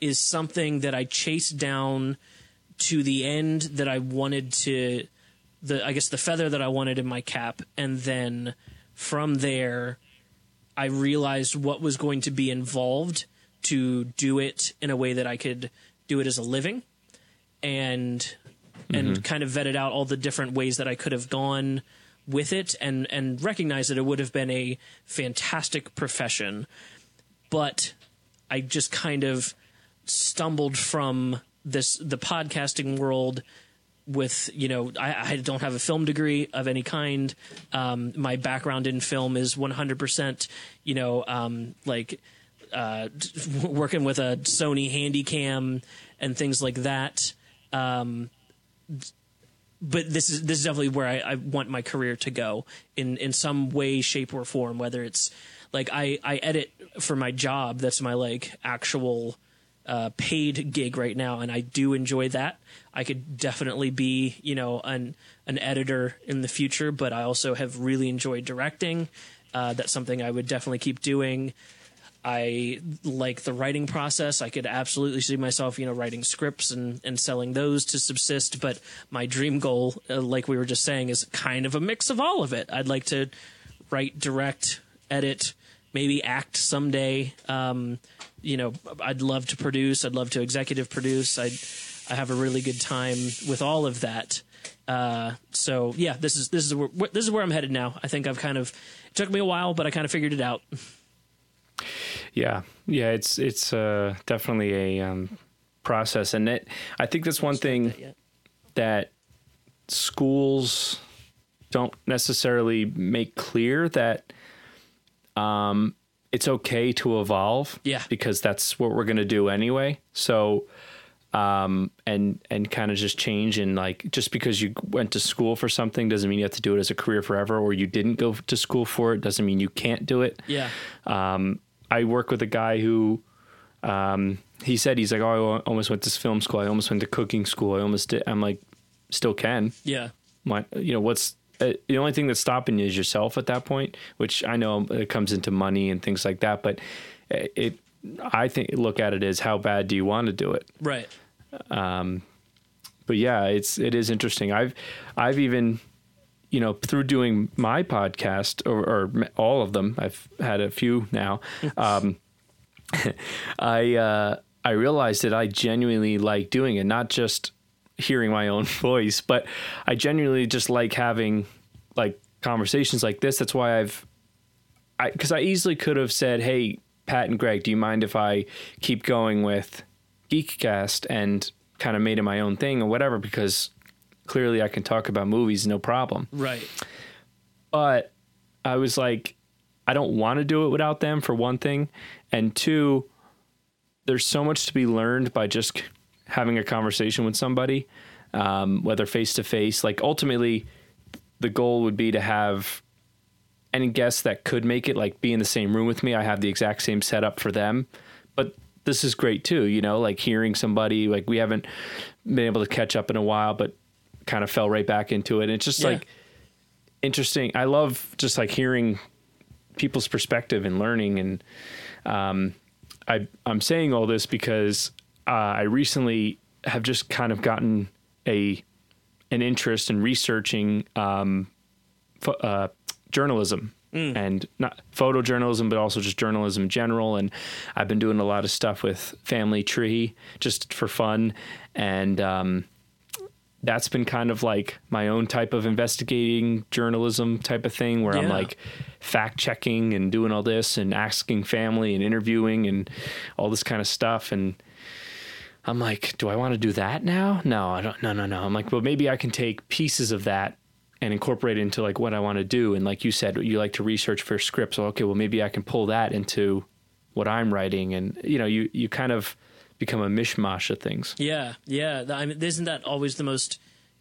is something that I chased down to the end that I wanted to the I guess the feather that I wanted in my cap. And then from there I realized what was going to be involved to do it in a way that I could do it as a living and and mm-hmm. kind of vetted out all the different ways that I could have gone with it and and recognized that it would have been a fantastic profession but I just kind of stumbled from this the podcasting world with you know I, I don't have a film degree of any kind. Um, my background in film is 100% you know um, like uh, working with a sony handycam and things like that. Um, but this is this is definitely where I, I want my career to go in in some way shape or form whether it's like i i edit for my job that's my like actual uh, paid gig right now, and I do enjoy that. I could definitely be, you know, an an editor in the future, but I also have really enjoyed directing. Uh, that's something I would definitely keep doing. I like the writing process. I could absolutely see myself, you know, writing scripts and, and selling those to subsist. But my dream goal, uh, like we were just saying, is kind of a mix of all of it. I'd like to write, direct, edit, maybe act someday. Um, you know, I'd love to produce. I'd love to executive produce. I I have a really good time with all of that. Uh, so yeah, this is this is where this is where I'm headed now. I think I've kind of it took me a while, but I kind of figured it out. Yeah, yeah, it's it's uh, definitely a um, process, and it. I think that's one thing That that schools don't necessarily make clear that um, it's okay to evolve. Yeah. because that's what we're going to do anyway. So, um, and and kind of just change and like just because you went to school for something doesn't mean you have to do it as a career forever, or you didn't go to school for it doesn't mean you can't do it. Yeah. Um, I work with a guy who um, he said he's like, oh, I almost went to film school. I almost went to cooking school. I almost did. I'm like, still can. Yeah. My, you know, what's the only thing that's stopping you is yourself at that point, which I know it comes into money and things like that. But it, it I think look at it as how bad do you want to do it? Right. but yeah, it's it is interesting. I've I've even you know through doing my podcast or, or all of them. I've had a few now. um, I uh, I realized that I genuinely like doing it, not just hearing my own voice, but I genuinely just like having like conversations like this. That's why I've I because I easily could have said, "Hey, Pat and Greg, do you mind if I keep going with Geekcast and kind of made it my own thing or whatever?" Because clearly I can talk about movies, no problem. Right. But I was like, I don't want to do it without them for one thing, and two, there's so much to be learned by just having a conversation with somebody, um, whether face to face. Like ultimately, the goal would be to have any guests that could make it, like be in the same room with me. I have the exact same setup for them, but this is great too. You know, like hearing somebody like we haven't been able to catch up in a while, but kind of fell right back into it. And it's just Yeah. like interesting. I love just like hearing people's perspective and learning. And um, I I'm saying all this because uh, I recently have just kind of gotten a an interest in researching um, pho- uh, journalism and not photojournalism, but also just journalism in general. And I've been doing a lot of stuff with Family Tree just for fun, and um, that's been kind of like my own type of investigating journalism type of thing where I'm like fact checking and doing all this and asking family and interviewing and all this kind of stuff. And I'm like, do I want to do that now? No, I don't no no no. I'm like, well maybe I can take pieces of that and incorporate it into like what I want to do and like you said you like to research for scripts. Well, okay, well maybe I can pull that into what I'm writing and you know, you you kind of become a mishmash of things. Yeah, yeah. I mean, isn't that always the most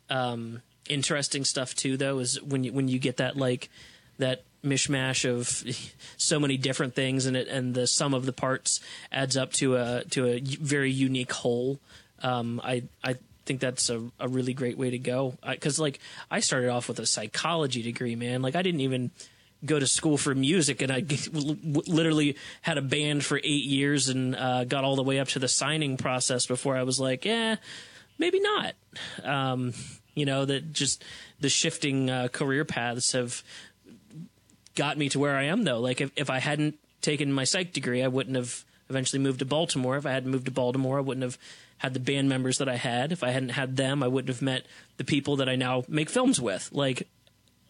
um, interesting stuff too? Though, is when you when you get that like that mishmash of so many different things, and it and the sum of the parts adds up to a to a very unique whole. Um, I I think that's a, a really great way to go because like I started off with a psychology degree, man. Like I didn't even go to school for music and I literally had a band for eight years and uh, got all the way up to the signing process before I was like, yeah, maybe not. Um, you know, that just the shifting uh, career paths have got me to where I am though. Like if, if I hadn't taken my psych degree, I wouldn't have eventually moved to Baltimore. If I hadn't moved to Baltimore, I wouldn't have had the band members that I had. If I hadn't had them, I wouldn't have met the people that I now make films with. Like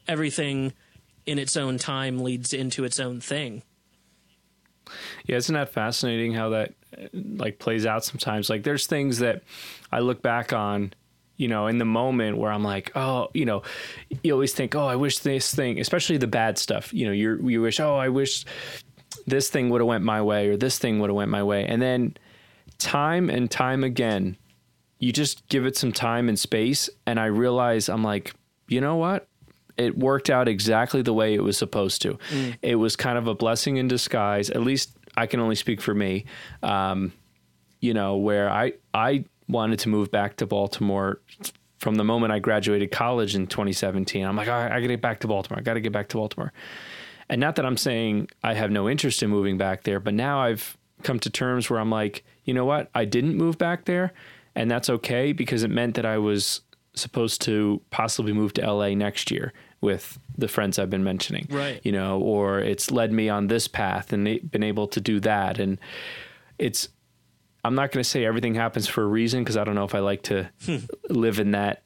everything in its own time leads into its own thing. Yeah, isn't that fascinating how that like plays out sometimes? Like there's things that I look back on, you know, in the moment where I'm like, oh, you know, you always think, oh, I wish this thing, especially the bad stuff. You know, you you wish, oh, I wish this thing would have went my way or this thing would have went my way, and then time and time again, you just give it some time and space, and I realize I'm like, you know what? it worked out exactly the way it was supposed to. It was kind of a blessing in disguise. At least I can only speak for me. Um, you know, where I I wanted to move back to Baltimore from the moment I graduated college in 2017. I'm like, I got to get back to Baltimore. I got to get back to Baltimore. And not that I'm saying I have no interest in moving back there, but now I've come to terms where I'm like, you know what? I didn't move back there, and that's okay because it meant that I was supposed to possibly move to LA next year with the friends I've been mentioning. Right. You know, or it's led me on this path and been able to do that. And it's, I'm not going to say everything happens for a reason because I don't know if I like to Hmm. live in that,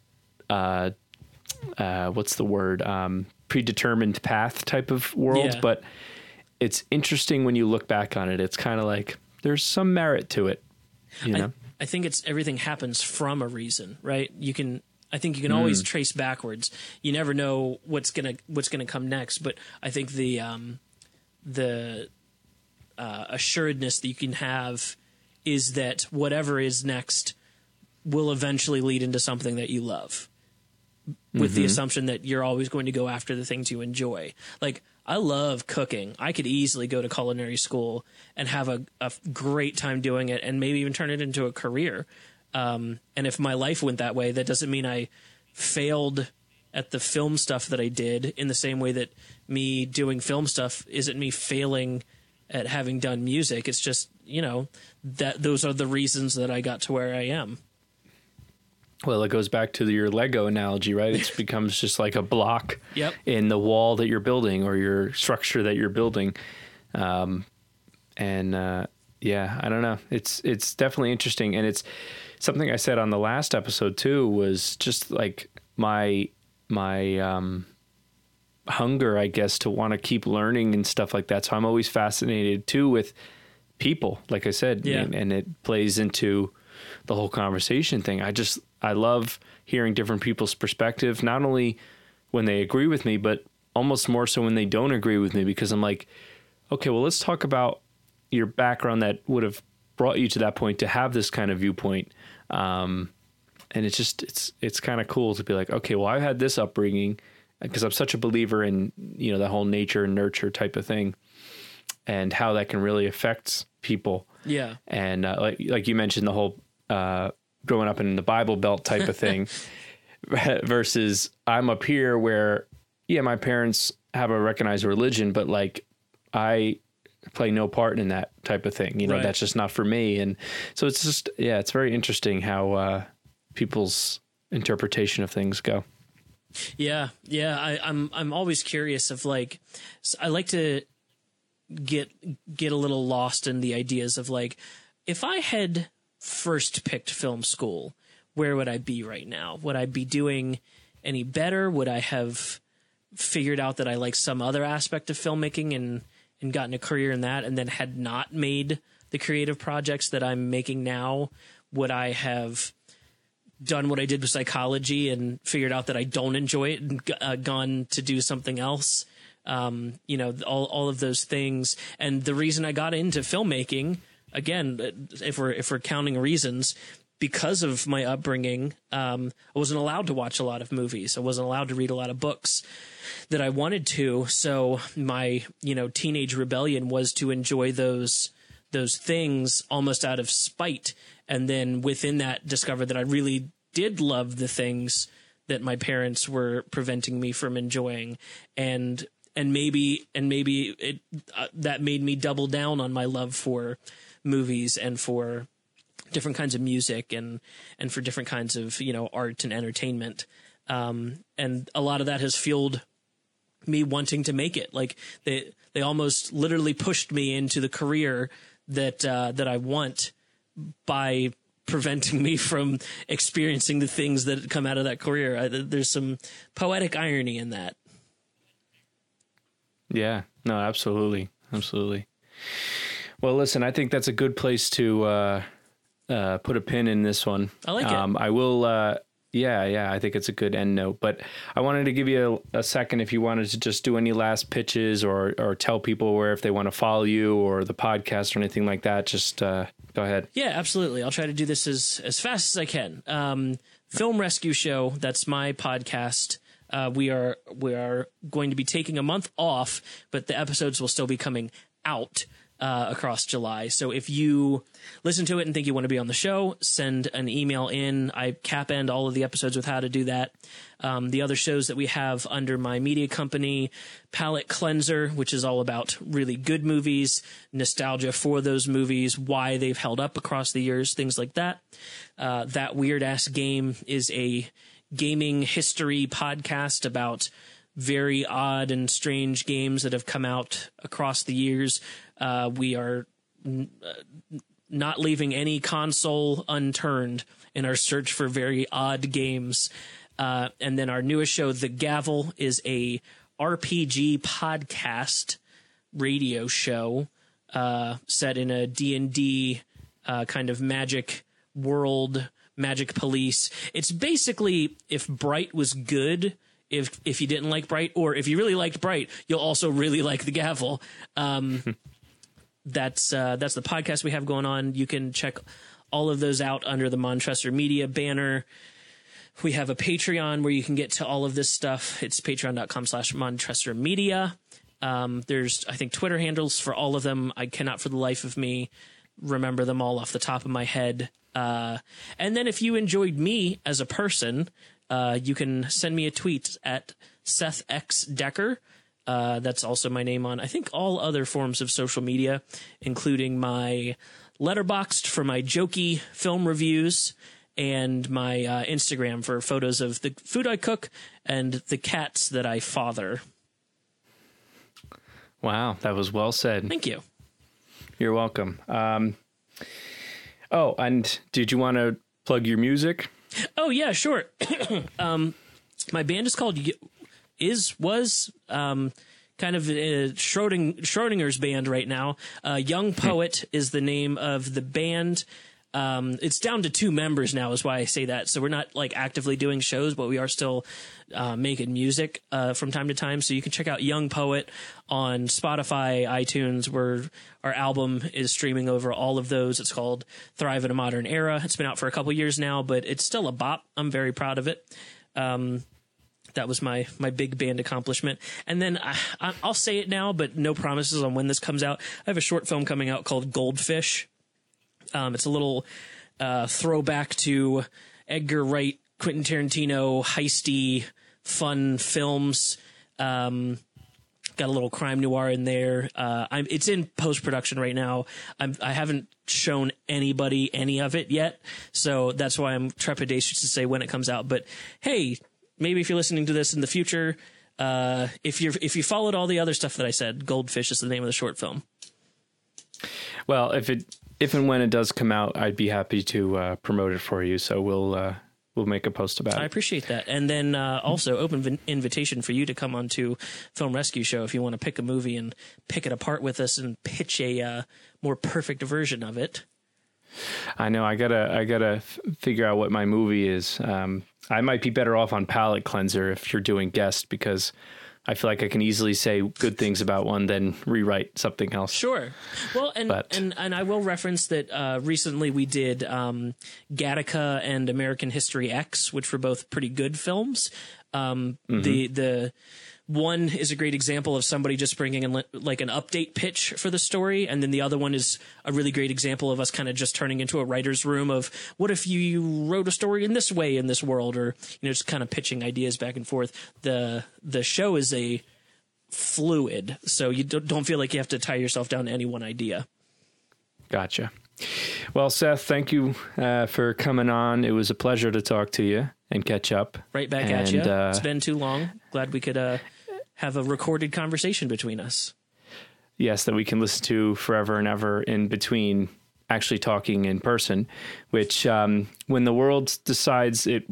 uh, uh, what's the word? Um, predetermined path type of world. Yeah. But it's interesting when you look back on it. It's kind of like there's some merit to it, you know? I, I think it's everything happens from a reason, right? You can I think you can always trace backwards. You never know what's gonna what's gonna come next, but I think the um, the uh, assuredness that you can have is that whatever is next will eventually lead into something that you love with the assumption that you're always going to go after the things you enjoy. Like I love cooking. I could easily go to culinary school and have a, a great time doing it and maybe even turn it into a career. Um, and if my life went that way, that doesn't mean I failed at the film stuff that I did in the same way that me doing film stuff isn't me failing at having done music. It's just, you know, that those are the reasons that I got to where I am. Well, it goes back to your Lego analogy, right? It becomes just like a block Yep. in the wall that you're building or your structure that you're building. Um, and uh, yeah, I don't know. It's it's definitely interesting, and it's something I said on the last episode too. Was just like my my um, hunger, I guess, to want to keep learning and stuff like that. So I'm always fascinated too with people, like I said, Yeah. and, and it plays into the whole conversation thing. I just I love hearing different people's perspective, not only when they agree with me, but almost more so when they don't agree with me because I'm like, okay, well, let's talk about your background that would have brought you to that point to have this kind of viewpoint. Um, and it's just it's it's kind of cool to be like, okay, well, I've had this upbringing because I'm such a believer in you know the whole nature and nurture type of thing, and how that can really affect people Yeah. and uh, like like you mentioned the whole uh, growing up in the Bible Belt type of thing versus I'm up here where yeah my parents have a recognized religion but like I play no part in that type of thing you know Right. that's just not for me and so it's just yeah it's very interesting how uh, people's interpretation of things go Yeah, yeah. I, I'm I'm always curious of like I like to get get a little lost in the ideas of like if I had first picked film school, where would I be right now? Would I be doing any better? Would I have figured out that I like some other aspect of filmmaking and and gotten a career in that and then had not made the creative projects that I'm making now? Would I have done what I did with psychology and figured out that I don't enjoy it and uh, gone to do something else. Um, you know, all all of those things. And the reason I got into filmmaking, again, if we're if we're counting reasons, because of my upbringing, um, I wasn't allowed to watch a lot of movies. I wasn't allowed to read a lot of books that I wanted to. So my you know teenage rebellion was to enjoy those those things almost out of spite and then within that discover that I really did love the things that my parents were preventing me from enjoying and and maybe and maybe it uh, that made me double down on my love for movies and for different kinds of music and and for different kinds of you know art and entertainment um and a lot of that has fueled me wanting to make it. Like they they almost literally pushed me into the career that uh, that I want by preventing me from experiencing the things that come out of that career. I, there's some poetic irony in that. Yeah, no, absolutely, absolutely. Well, listen, I think that's a good place to uh, uh, put a pin in this one. I like it. um, I will. Uh, yeah, yeah, I think it's a good end note. But I wanted to give you a, a second if you wanted to just do any last pitches or or tell people where if they want to follow you or the podcast or anything like that. Just uh, go ahead. Yeah, absolutely. I'll try to do this as as fast as I can. Um, Film Rescue Show. That's my podcast. Uh, we are we are going to be taking a month off, but the episodes will still be coming out. uh, across July. So if you listen to it and think you want to be on the show, send an email in. I cap end all of the episodes with how to do that. Um, the other shows that we have under my media company, Palette Cleanser, which is all about really good movies, nostalgia for those movies, why they've held up across the years, things like that. Uh, that weird ass game is a gaming history podcast about very odd and strange games that have come out across the years. Uh, we are n- uh, not leaving any console unturned in our search for very odd games. Uh, and then our newest show, The Gavel, is a RPG podcast radio show uh, set in a D&D uh, kind of magic world, magic police. It's basically if Bright was good – if if you didn't like Bright, or if you really liked Bright, you'll also really like the Gavel. Um, that's uh, that's the podcast we have going on. You can check all of those out under the Montressor Media banner. We have a Patreon where you can get to all of this stuff. It's patreon.com slash Montressor Media. Um, there's, I think, Twitter handles for all of them. I cannot for the life of me remember them all off the top of my head. Uh, and then if you enjoyed me as a person, uh, you can send me a tweet at Seth X Decker. Uh, that's also my name on, I think, all other forms of social media, including my Letterboxd for my jokey film reviews and my uh, Instagram for photos of the food I cook and the cats that I father. Wow, that was well said. Thank you. You're welcome. Um, oh, and did you want to plug your music? Oh yeah, sure. um, my band is called is was um, kind of uh, Schrodinger's band right now. Uh, Young hmm. Poet is the name of the band. Um, it's down to two members now, is why I say that. So we're not like actively doing shows, but we are still uh, making music uh, from time to time. So you can check out Young Poet on Spotify, iTunes, where our album is streaming over all of those. It's called Thrive in a Modern Era. It's been out for a couple years now, but it's still a bop. I'm very proud of it. Um, that was my my big band accomplishment. And then I, will say it now, but no promises on when this comes out. I have a short film coming out called Goldfish. Um, it's a little uh, throwback to Edgar Wright, Quentin Tarantino, heisty, fun films. Um, got a little crime noir in there. Uh, it's in post production right now. I'm, I haven't shown anybody any of it yet, so that's why I'm trepidatious to say when it comes out. But hey, maybe if you're listening to this in the future, uh, if you if you followed all the other stuff that I said, Goldfish is the name of the short film. Well, if it if and when it does come out, I'd be happy to uh, promote it for you. So we'll uh, we'll make a post about it. I appreciate that, and then uh, also open v- invitation for you to come on to Film Rescue Show if you want to pick a movie and pick it apart with us and pitch a uh, more perfect version of it. I know. I gotta. I gotta f- figure out what my movie is. Um, I might be better off on Palette Cleanser if you're doing guest because I feel like I can easily say good things about one, then rewrite something else. Sure. Well, and but, and and I will reference that uh, recently we did um, Gattaca and American History X, which were both pretty good films. Um, mm-hmm. The the one is a great example of somebody just bringing in like an update pitch for the story, and then the other one is a really great example of us kind of just turning into a writer's room of what if you wrote a story in this way in this world, or you know, just kind of pitching ideas back and forth. the The show is a fluid, so you don't feel like you have to tie yourself down to any one idea. Gotcha. Well, Seth, thank you uh, for coming on. It was a pleasure to talk to you and catch up. Right back and, at you. Uh, it's been too long. Glad we could uh, have a recorded conversation between us. Yes, that we can listen to forever and ever in between actually talking in person, which um, when the world decides it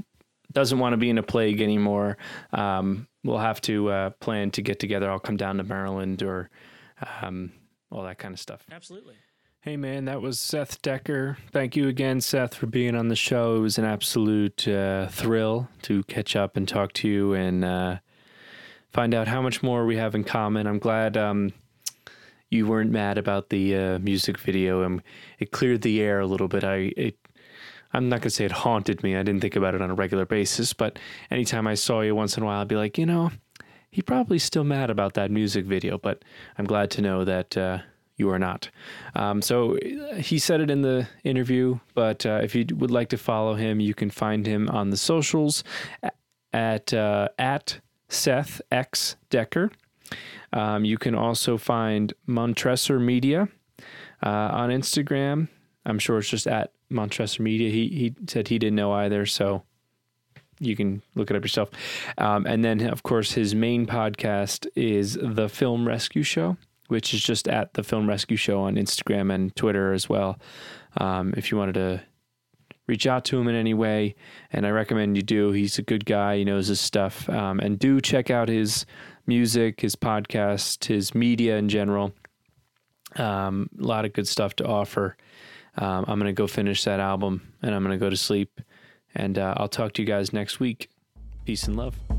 doesn't want to be in a plague anymore, um, we'll have to uh, plan to get together. I'll come down to Maryland or um, all that kind of stuff. Absolutely. Hey man, that was Seth Decker. Thank you again, Seth, for being on the show. It was an absolute uh, thrill to catch up and talk to you and uh, find out how much more we have in common. I'm glad um, you weren't mad about the uh, music video. and it cleared the air a little bit. I it, I'm not gonna say it haunted me. I didn't think about it on a regular basis, but anytime I saw you once in a while, I'd be like, you know, he probably still mad about that music video. But I'm glad to know that uh, you are not. Um, so he said it in the interview, but uh, if you would like to follow him, you can find him on the socials at uh, at Seth X Decker. Um, you can also find Montressor Media uh, on Instagram. I'm sure it's just at Montressor Media. He he said he didn't know either, so you can look it up yourself. Um, and then, of course, his main podcast is the Film Rescue Show, which is just at the Film Rescue Show on Instagram and Twitter as well. Um, if you wanted to reach out to him in any way, and I recommend you do. He's a good guy. He knows his stuff. Um, and do check out his music, his podcast, his media in general. Um, a lot of good stuff to offer. Um, I'm going to go finish that album and I'm going to go to sleep. And uh, I'll talk to you guys next week. Peace and love.